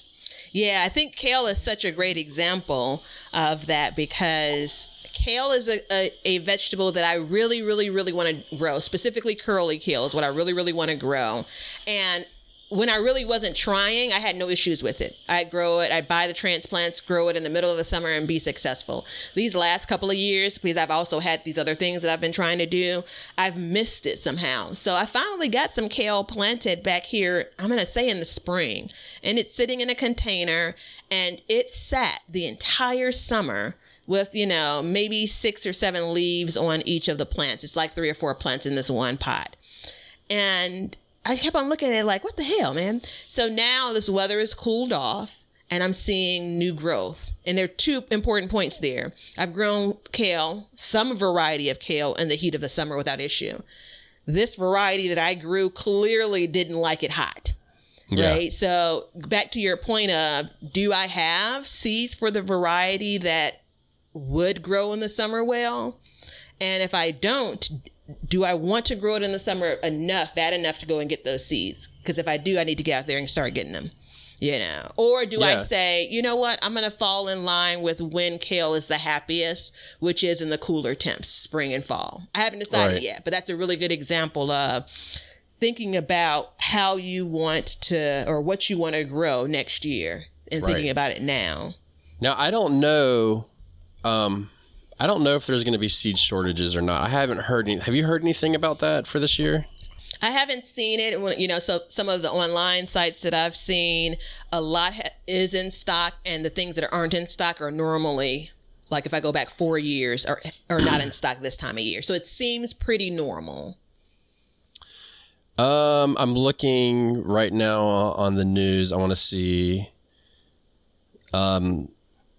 Yeah, I think kale is such a great example of that because kale is a, a, a vegetable that I really, really, really want to grow. Specifically, curly kale is what I really, really want to grow. And when I really wasn't trying, I had no issues with it. I'd grow it, I'd buy the transplants, grow it in the middle of the summer, and be successful. These last couple of years, because I've also had these other things that I've been trying to do, I've missed it somehow. So I finally got some kale planted back here, I'm to say in the spring, and it's sitting in a container, and it sat the entire summer with you know maybe six or seven leaves on each of the plants it's like three or four plants in this one pot and I kept on looking at it like, what the hell, man? So now this weather is cooled off and I'm seeing new growth. And there are two important points there. I've grown kale, some variety of kale in the heat of the summer without issue. This variety that I grew clearly didn't like it hot. Yeah. Right. So back to your point of do I have seeds for the variety that would grow in the summer well? And if I don't, do I want to grow it in the summer enough, bad enough to go and get those seeds? Because if I do, I need to get out there and start getting them. You know, or do I say, you know what, I'm going to fall in line with when kale is the happiest, which is in the cooler temps, spring and fall. I haven't decided Right. yet, but that's a really good example of thinking about how you want to or what you want to grow next year and Right. thinking about it now. Now I don't know. Um, I don't know if there's going to be seed shortages or not. I haven't heard any. Have you heard anything about that for this year? I haven't seen it you know. So some of the online sites that I've seen, a lot ha- is in stock, and the things that aren't in stock are normally like if I go back four years are are not in stock this time of year. So it seems pretty normal. Um, I'm looking right now on the news. I want to see. Um,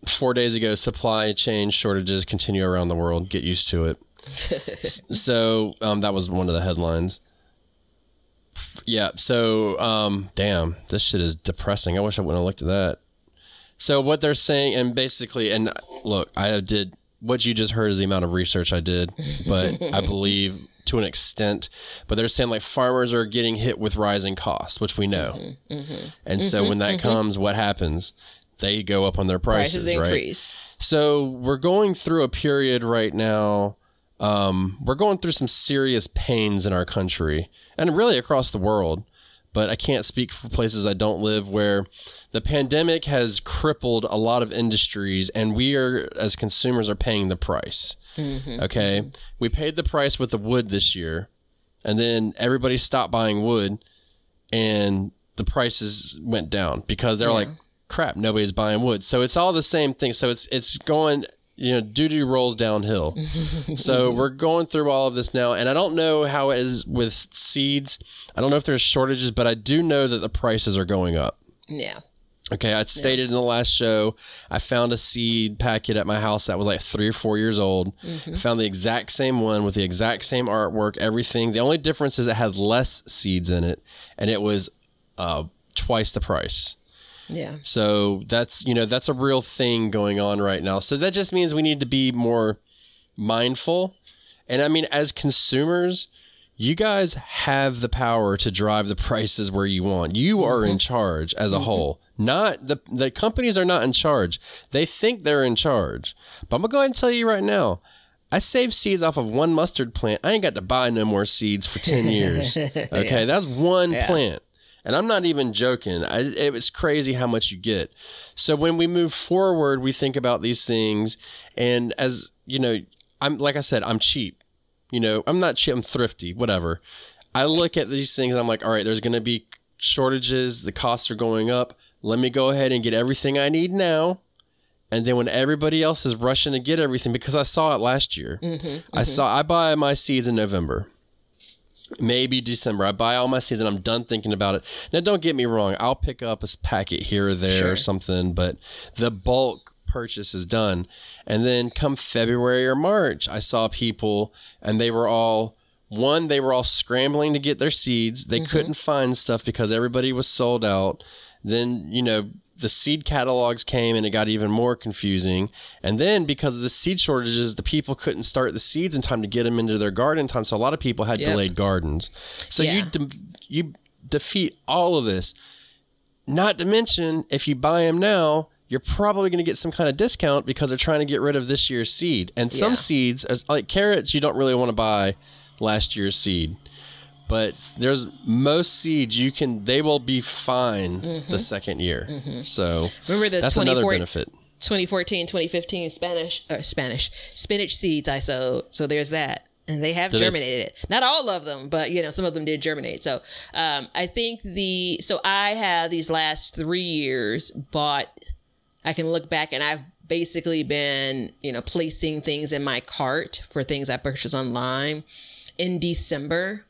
four days ago, supply chain shortages continue around the world. Get used to it. So, um, that was one of the headlines. Yeah. So, um, damn, this shit is depressing. I wish I wouldn't have looked at that. So what they're saying, and basically, and look, I did what you just heard is the amount of research I did, but I believe to an extent. But they're saying like farmers are getting hit with rising costs, which we know, and so when that comes, what happens? They go up on their prices, Prices right? increase. So we're going through a period right now. Um, we're going through some serious pains in our country and really across the world. But I can't speak for places I don't live where the pandemic has crippled a lot of industries, and we are, as consumers, are paying the price. Okay, we paid the price with the wood this year, and then everybody stopped buying wood, and the prices went down because they're like, crap, nobody's buying wood. So it's all the same thing. So it's it's going, you know, doo rolls downhill. so we're going through all of this now, and I don't know how it is with seeds. I don't know if there's shortages, but I do know that the prices are going up. Yeah. Okay, I'd stated in the last show, I found a seed packet at my house that was like three or four years old. I found the exact same one with the exact same artwork, everything. The only difference is it had less seeds in it, and it was uh, twice the price. Yeah. So that's you know that's a real thing going on right now. So that just means we need to be more mindful. And I mean, as consumers, you guys have the power to drive the prices where you want. You are in mm-hmm. charge as a mm-hmm. whole. Not the the companies are not in charge. They think they're in charge. But I'm gonna go ahead and tell you right now. I saved seeds off of one mustard plant. I ain't got to buy no more seeds for 10 years. Okay. That's one plant. And I'm not even joking. I, it was crazy how much you get. So when we move forward, we think about these things. And as you know, I'm like I said, I'm cheap. You know, I'm not cheap. I'm thrifty. Whatever. I look at these things. I'm like, all right, there's going to be shortages, the costs are going up. Let me go ahead and get everything I need now. And then when everybody else is rushing to get everything, because I saw it last year, mm-hmm, I mm-hmm. saw I buy my seeds in November, maybe December. I buy all my seeds and I'm done thinking about it. Now, don't get me wrong, I'll pick up a packet here or there Sure. or something, but the bulk purchase is done. And then come February or March, I saw people and they were all one, they were all scrambling to get their seeds. They mm-hmm. couldn't find stuff because everybody was sold out. Then, you know, the seed catalogs came and it got even more confusing. And then because of the seed shortages, the people couldn't start the seeds in time to get them into their garden in time. So a lot of people had Yep. delayed gardens. So you de- you defeat all of this. Not to mention, if you buy them now, you're probably going to get some kind of discount because they're trying to get rid of this year's seed. And some Yeah. seeds, like carrots, you don't really want to buy last year's seed. But there's most seeds you can they will be fine the mm-hmm. second year. Mm-hmm. So Remember the that's another benefit. 2014, 2015 Spanish or Spanish spinach seeds I sowed. So there's that. And they have s- germinated. Not all of them, but you know, some of them did germinate. So um, I think the so I have these last three years bought I can look back and I've basically been, you know, placing things in my cart for things I purchased online in December.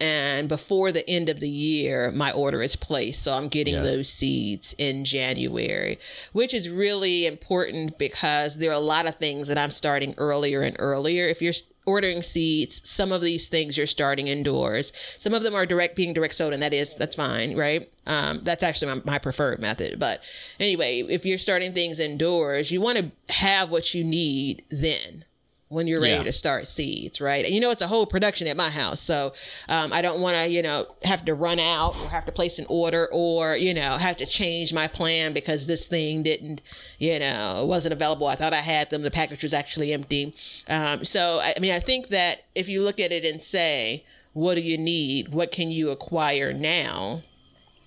And before the end of the year, my order is placed. So I'm getting Yeah. those seeds in January, which is really important because there are a lot of things that I'm starting earlier and earlier. If you're ordering seeds, some of these things you're starting indoors. Some of them are direct being direct sowed, and that is that's fine, right? Um, that's actually my, my preferred method. But anyway, if you're starting things indoors, you want to have what you need then when you're ready Yeah. to start seeds, right? And you know, it's a whole production at my house. So um, I don't want to, you know, have to run out or have to place an order or, you know, have to change my plan because this thing didn't, you know, wasn't available. I thought I had them. The package was actually empty. Um, so, I I mean, I think that if you look at it and say, what do you need? What can you acquire now?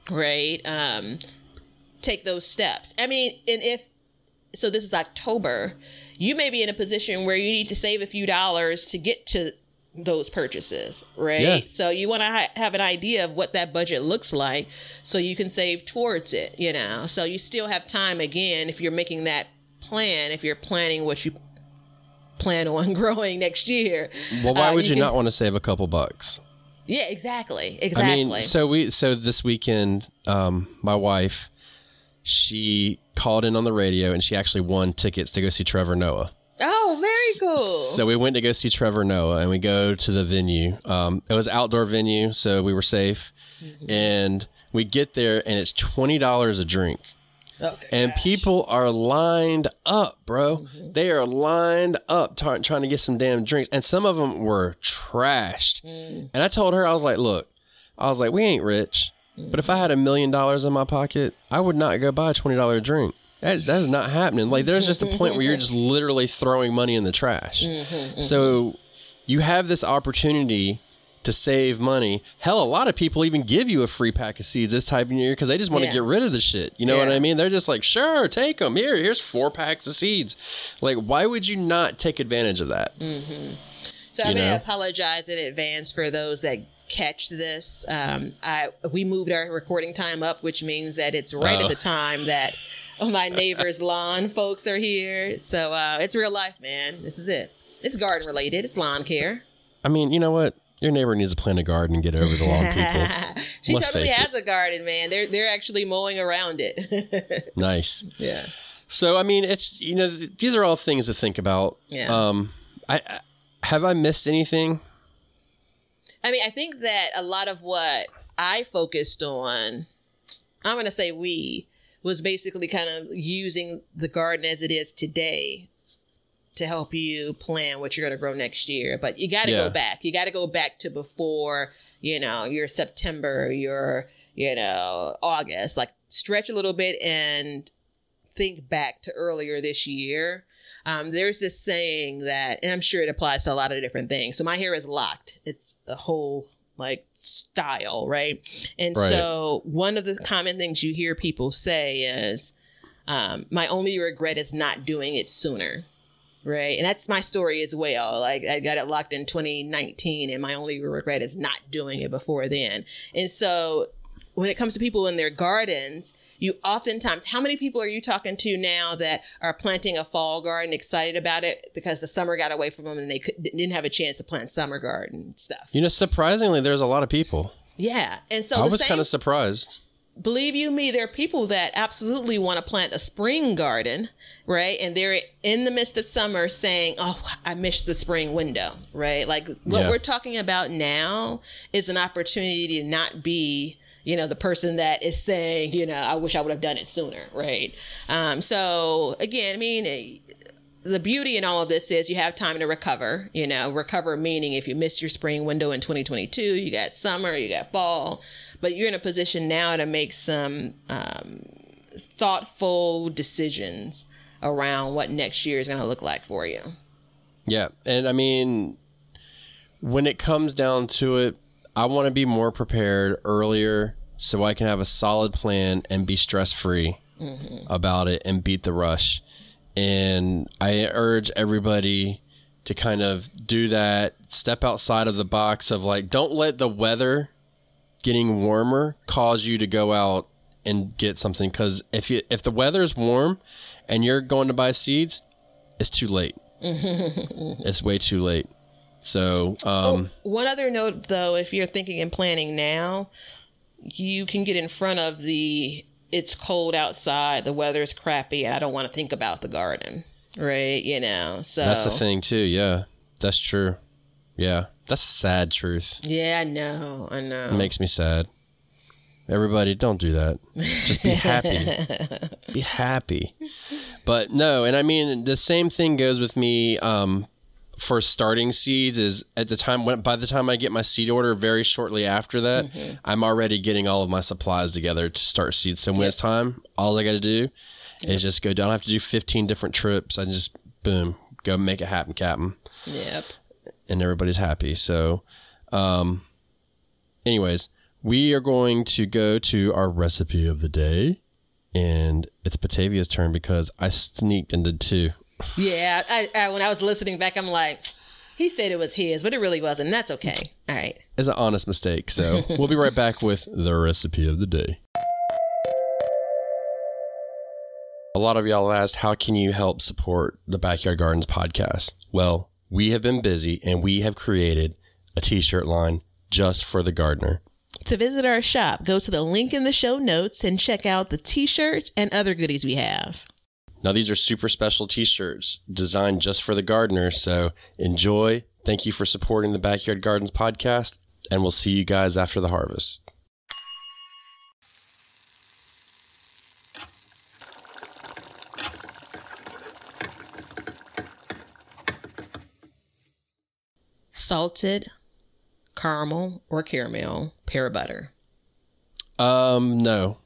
Right? Um, take those steps. I mean, and if so this is October, you may be in a position where you need to save a few dollars to get to those purchases, right? Yeah. So you want to ha- have an idea of what that budget looks like so you can save towards it, you know. So you still have time again if you're making that plan, if you're planning what you plan on growing next year. Well, why uh, would you, can- not want to save a couple bucks? Yeah, exactly. Exactly. I mean, so we so this weekend, um, my wife, she called in on the radio and she actually won tickets to go see Trevor Noah. oh, very cool. So we went to go see Trevor Noah and we go to the venue. Um, it was outdoor venue, so we were safe. Mm-hmm. And we get there and it's twenty dollars a drink. okay. And people are lined up, bro. They are lined up tar- trying to get some damn drinks. And some of them were trashed. And I told her, I was like, look, I was like, we ain't rich. But if I had a million dollars in my pocket, I would not go buy a $20 drink. That, that is not happening. Like, there's just a point where you're just literally throwing money in the trash. Mm-hmm, mm-hmm. So you have this opportunity to save money. Hell, a lot of people even give you a free pack of seeds this time of year because they just want to Yeah. get rid of the shit. You know what I mean? They're just like, sure, take them. Here, here's four packs of seeds. Like, why would you not take advantage of that? Mm-hmm. So I'm going to apologize in advance for those that catch this. Um, I we moved our recording time up, which means that it's right Oh. at the time that my neighbor's lawn folks are here. So uh, it's real life, man. This is it. It's garden related. It's lawn care. I mean, you know what? Your neighbor needs to plant a garden and get over the lawn people. she Let's totally has a garden, man. They're they're actually mowing around it. nice. yeah. So, I mean, it's, you know, th- these are all things to think about. Yeah. Um, I, I have I missed anything? I mean, I think that a lot of what I focused on, I'm going to say we, was basically kind of using the garden as it is today to help you plan what you're going to grow next year. But you got to Yeah. go back. You got to go back to before, you know, your September, your, you know, August. Like stretch a little bit and think back to earlier this year. Um, there's this saying that, and I'm sure it applies to a lot of different things. So my hair is locked. It's a whole like style, right? And Right. so one of the common things you hear people say is, um, my only regret is not doing it sooner. Right. And that's my story as well. Like I got it locked in 2019 and my only regret is not doing it before then. And so when it comes to people in their gardens, you oftentimes, how many people are you talking to now that are planting a fall garden, excited about it because the summer got away from them and they could, didn't have a chance to plant summer garden stuff? You know, surprisingly, there's a lot of people. Yeah, and so I was kind of surprised. believe you me, there are people that absolutely want to plant a spring garden, right? And they're in the midst of summer saying, Oh, I missed the spring window, right? Like what Yeah. we're talking about now is an opportunity to not be, you know, the person that is saying, you know, I wish I would have done it sooner, right? Um, so again, I mean, eh, the beauty in all of this is you have time to recover. You know, recover meaning if you missed your spring window in 2022, you got summer, you got fall, but you're in a position now to make some um, thoughtful decisions around what next year is going to look like for you. Yeah. And I mean, when it comes down to it, I want to be more prepared earlier so I can have a solid plan and be stress free mm-hmm. about it and beat the rush. And I urge everybody to kind of do that, step outside of the box of like, don't let the weather getting warmer cause you to go out and get something. Because if you, if the weather is warm and you're going to buy seeds, it's too late. it's way too late. So, um, One other note, though, if you're thinking and planning now, you can get in front of the it's cold outside, the weather's crappy, and I don't want to think about the garden, right? You know, so that's the thing too. Yeah, that's true. Yeah, that's a sad truth. Yeah, I know, I know. It makes me sad. Everybody, don't do that. Just be happy. be happy. But no, and I mean the same thing goes with me um, for starting seeds. Is at the time when by the time I get my seed order, very shortly after that, I'm already getting all of my supplies together to start seeds. So when it's time, all I got to do is just go down. I have to do 15 different trips. I just boom go make it happen, Captain Yep. and everybody's happy. So, um, anyways, we are going to go to our recipe of the day, and it's Batavia's turn because I sneaked and did two. Yeah, I, I, when I was listening back, I'm like, he said it was his, but it really wasn't. That's okay. All right. It's an honest mistake. So we'll be right back with the recipe of the day. A lot of y'all asked, how can you help support the Backyard Gardens podcast? Well, we have been busy and we have created a t shirt line just for the gardener. To visit our shop, go to the link in the show notes and check out the t shirts and other goodies we have. Now, these are super special t shirts designed just for the gardener. So enjoy. Thank you for supporting the Backyard Gardens podcast, and we'll see you guys after the harvest. Salted caramel or caramel pear butter. Um, no.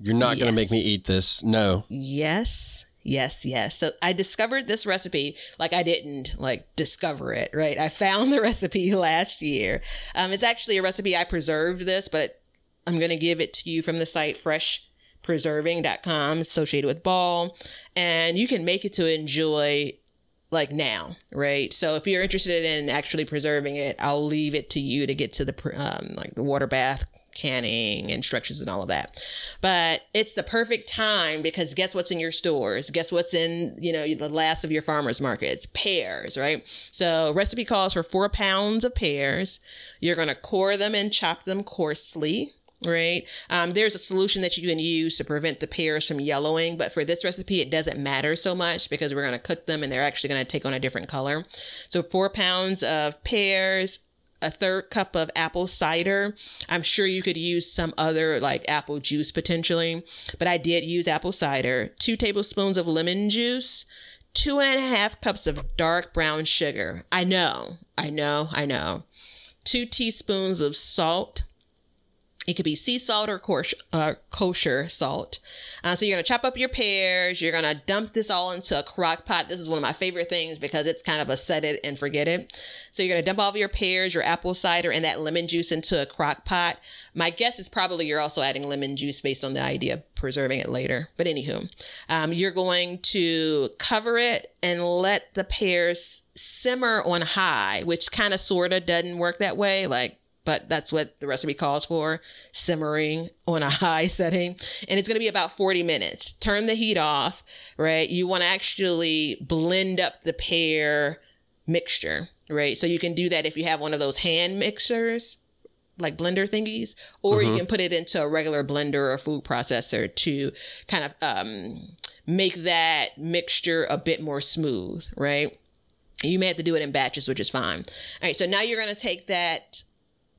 You're not going to make me eat this. No. Yes. Yes, yes. So I discovered this recipe. Like I didn't like discover it, right? I found the recipe last year. Um, it's actually a recipe I preserved this, but I'm going to give it to you from the site freshpreserving.com associated with ball. And you can make it to enjoy like now, right? So if you're interested in actually preserving it, I'll leave it to you to get to the um, like the water bath canning instructions and all of that. But it's the perfect time because guess what's in your stores? Guess what's in, you know, the last of your farmers markets? Pears, right? So recipe calls for four pounds of pears. You're going to core them and chop them coarsely right? Um, there's a solution that you can use to prevent the pears from yellowing, but for this recipe, it doesn't matter so much because we're going to cook them and they're actually going to take on a different color. So, four pounds of pears, a third cup of apple cider. I'm sure you could use some other like apple juice potentially, but I did use apple cider, two tablespoons of lemon juice. Two and a half cups of dark brown sugar. I know, I know, I know. Two teaspoons of salt, it could be sea salt or kosher, uh, kosher salt. Uh, so you're to chop up your pears. You're to dump this all into a crock pot. This is one of my favorite things because it's kind of a set it and forget it. So you're to dump all of your pears, your apple cider, and that lemon juice into a crock pot. My guess is probably you're also adding lemon juice based on the idea of preserving it later. But anywho, um, you're going to cover it and let the pears simmer on high, which kind of sort of doesn't work that way. Like, but that's what the recipe calls for simmering on a high setting. And it's going to be about 40 minutes. Turn the heat off, right? You want to actually blend up the pear mixture, right? So you can do that if you have one of those hand mixers like blender thingies, or you can put it into a regular blender or food processor to kind of um, make that mixture a bit more smooth, right? You may have to do it in batches, which is fine. All right, so now you're going to take that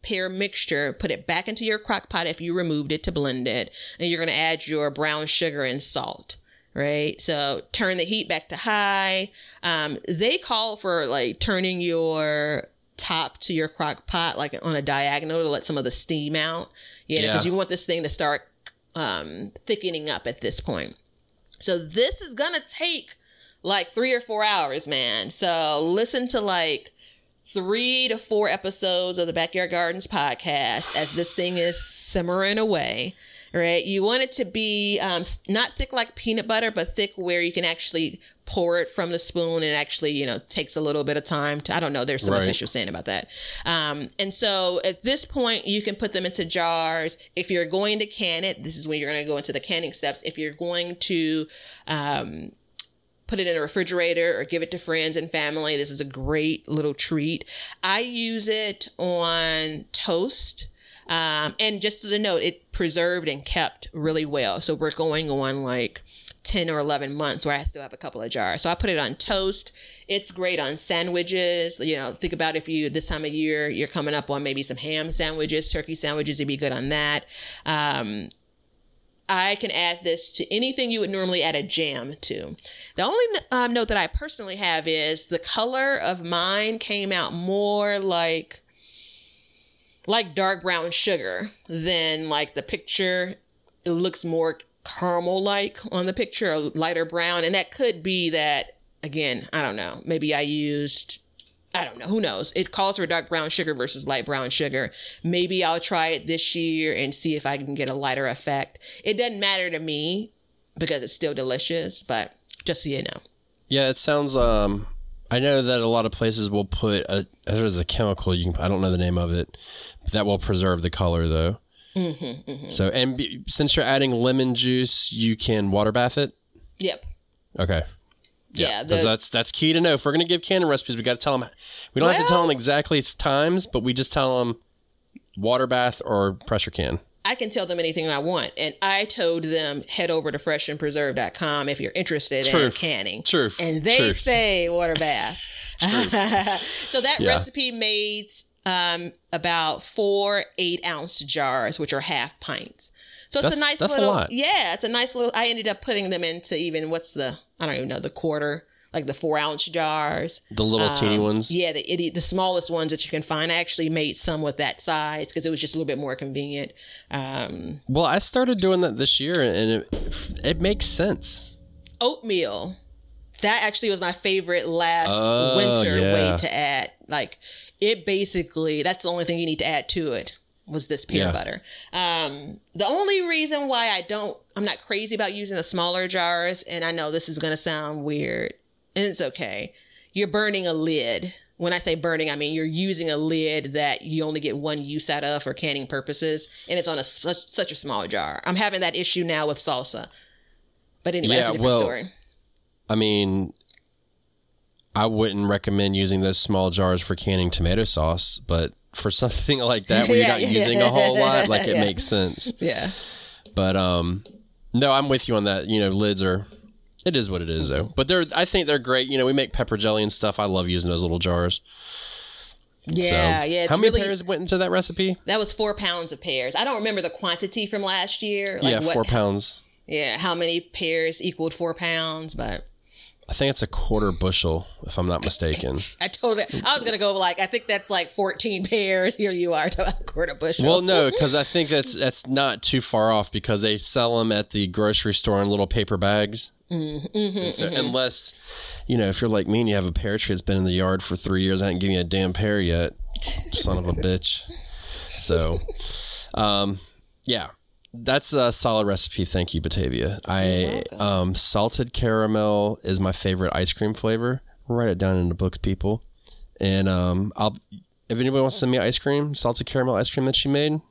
pear mixture, put it back into your crock pot if you removed it to blend it, and you're going to add your brown sugar and salt. Right, so turn the heat back to high. Um, they call for like turning your top to your crock pot like on a diagonal to let some of the steam out. Yeah, because Yeah. you want this thing to start um, thickening up at this point. So this is gonna take like three or four hours, man. So listen to like three to four episodes of the Backyard Gardens podcast as this thing is simmering away. Right, you want it to be um, not thick like peanut butter, but thick where you can actually pour it from the spoon and actually, you know, takes a little bit of time to. I don't know. There's some Right. official saying about that. Um, and so at this point, you can put them into jars. If you're going to can it, this is when you're going to go into the canning steps. If you're going to um, put it in a refrigerator or give it to friends and family. This is a great little treat. I use it on toast. Um, and just to note, it preserved and kept really well. So we're going on like 10 or 11 months where I still have a couple of jars. So I put it on toast. It's great on sandwiches. You know, think about if you, this time of year, you're coming up on maybe some ham sandwiches, turkey sandwiches, it'd be good on that. Um, I can add this to anything you would normally add a jam to. The only um, note that I personally have is the color of mine came out more like like dark brown sugar than like the picture. It looks more caramel like on the picture, or lighter brown, and that could be that again. I don't know. Maybe I used I don't know. Who knows? It calls for dark brown sugar versus light brown sugar. Maybe I'll try it this year and see if I can get a lighter effect. It doesn't matter to me because it's still delicious, but just so you know. Yeah, it sounds. Um, I know that a lot of places will put a there's a chemical you can. I don't know the name of it but that will preserve the color though. Mm-hmm, So and be, since you're adding lemon juice, you can water bath it. Yep. Okay. Yeah. Because the- that's that's key to know. If we're gonna give canning recipes, we got to tell them. We don't have to tell them exactly its times, but we just tell them water bath or pressure can. I can tell them anything I want. And I told them head over to freshandpreserve.com if you're interested in canning. Truth. And they Truth. say water bath. so that Yeah. recipe made um, about four eight ounce jars, which are half pints. So it's That's- a nice that's a little, lot. yeah, it's a nice little. I ended up putting them into even what's the I don't even know the quarter, like the four ounce jars. The little teeny ones. Um, Yeah, the the smallest ones that you can find. I actually made some with that size because it was just a little bit more convenient. Um, Well, I started doing that this year, and it it makes sense. oatmeal. That actually was my favorite last Oh, winter yeah. way to add. Like it basically that's the only thing you need to add to it was this peanut Yeah. butter. Um, the only reason why I don't I'm not crazy about using the smaller jars, and I know this is gonna sound weird, and it's okay. You're burning a lid. When I say burning, I mean you're using a lid that you only get one use out of for canning purposes, and it's on a such, such a small jar. I'm having that issue now with salsa. But anyway, that's a different well, story. I mean, I wouldn't recommend using those small jars for canning tomato sauce, but for something like that where you're Yeah, not yeah. using a whole lot, like it Yeah. makes sense. Yeah. But um, no, I'm with you on that. You know, lids are. It is what it is, though. But they're. I think they're great. You know, we make pepper jelly and stuff. I love using those little jars. Yeah, So, yeah. How many really, pears went into that recipe? That was four pounds of pears. I don't remember the quantity from last year. Like yeah, what, four pounds. Yeah, how many pears equaled four pounds? But I think it's a quarter bushel, if I'm not mistaken. I told it I was gonna go like I think that's like fourteen pears. Here you are, to a quarter bushel. Well, no, because I think that's that's not too far off because they sell them at the grocery store in little paper bags. Mm-hmm, And so, Unless, you know, if you're like me and you have a pear tree that's been in the yard for three years, I haven't given you a damn pear yet, son of a bitch. So, um, yeah, that's a solid recipe. Thank you, Batavia. I um, salted caramel is my favorite ice cream flavor. Write it down in the books, people. And um, I'll if anybody wants to send me ice cream, salted caramel ice cream that she made,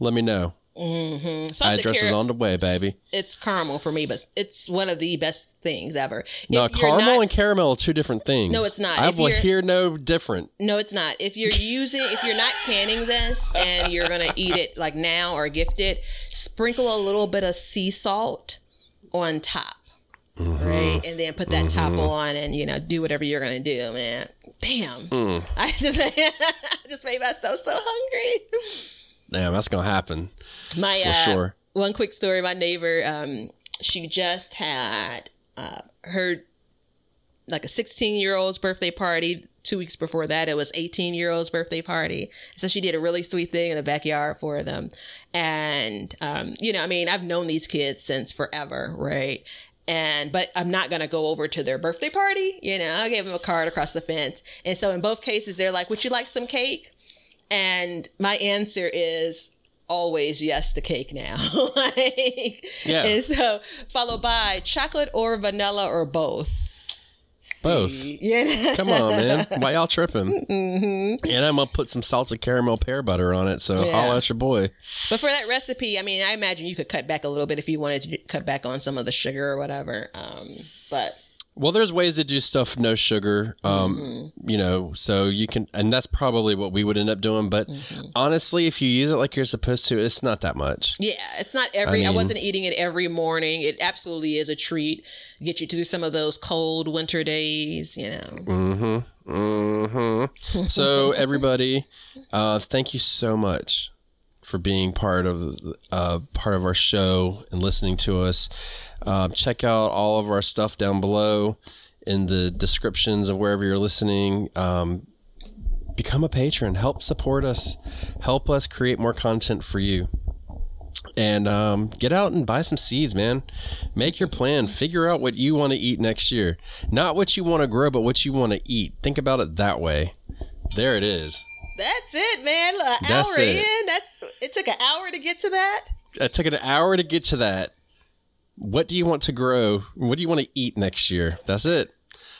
let me know. Salted Address is on the way, baby. It's caramel for me, but it's one of the best things ever. No, caramel not- and caramel are two different things. No, it's not. I If will you're- hear no different. No, it's not. If you're using, if you're not canning this and you're gonna eat it like now or gift it, sprinkle a little bit of sea salt on top, Mm-hmm. right, and then put that top on, and you know, do whatever you're gonna do, man. Damn, Mm. I just just made myself so hungry. Damn, that's gonna happen. My For uh, sure. one quick story. My neighbor, um, she just had uh, her like a 16 year old's birthday party. Two weeks before that, it was 18 year old's birthday party. So she did a really sweet thing in the backyard for them. And, um, you know, I mean, I've known these kids since forever, right? And, but I'm not to go over to their birthday party. You know, I gave them a card across the fence. And so in both cases, they're like, would you like some cake? And my answer is always yes to cake now. like, Yeah. And so followed by chocolate or vanilla or both. Both. Yeah. Come on, man. Why y'all tripping? Mm-hmm. And I'm gonna put some salted caramel pear butter on it. So Yeah. holla at your boy. But for that recipe, I mean, I imagine you could cut back a little bit if you wanted to cut back on some of the sugar or whatever. Um, but Well, there's ways to do stuff no sugar. Um, Mm-hmm. you know, so you can, and that's probably what we would end up doing. But Mm-hmm. honestly, if you use it like you're supposed to, it's not that much. yeah, it's not every. I, mean- wasn't eating it every morning. It absolutely is a treat. Get you through some of those cold winter days. You know. Mm hmm Mm hmm. So everybody, uh, thank you so much for being part of uh, part of our show and listening to us. Uh, check out all of our stuff down below in the descriptions of wherever you're listening. Um, become a patron. Help support us. Help us create more content for you. And um, get out and buy some seeds, man. Make your plan. Figure out what you want to eat next year. Not what you want to grow, but what you want to eat. Think about it that way. There it is. That's it, man. An That's hour it. in. That's it. Took an hour to get to that. It took an hour to get to that. What do you want to grow? What do you want to eat next year? That's it.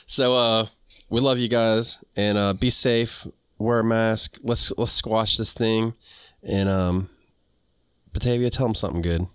So uh we love you guys and uh be safe, wear a mask. Let's let's squash this thing and um Batavia, tell them something good.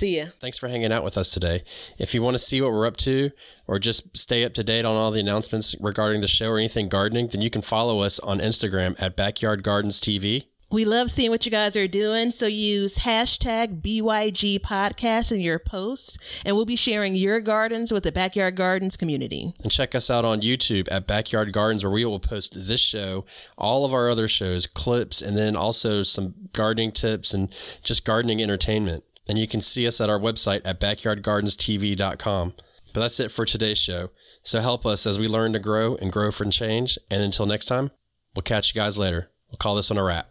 See ya. Thanks for hanging out with us today. If you want to see what we're up to or just stay up to date on all the announcements regarding the show or anything gardening, then you can follow us on Instagram at Backyard Gardens TV. We love seeing what you guys are doing. So use hashtag BYG podcast in your posts, and we'll be sharing your gardens with the Backyard Gardens community. And check us out on YouTube at Backyard Gardens, where we will post this show, all of our other shows, clips, and then also some gardening tips and just gardening entertainment. And you can see us at our website at backyardgardenstv.com. But that's it for today's show. So help us as we learn to grow and grow for change. And until next time, we'll catch you guys later. We'll call this one a wrap.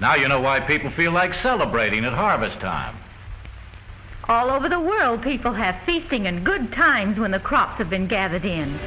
Now you know why people feel like celebrating at harvest time. All over the world, people have feasting and good times when the crops have been gathered in.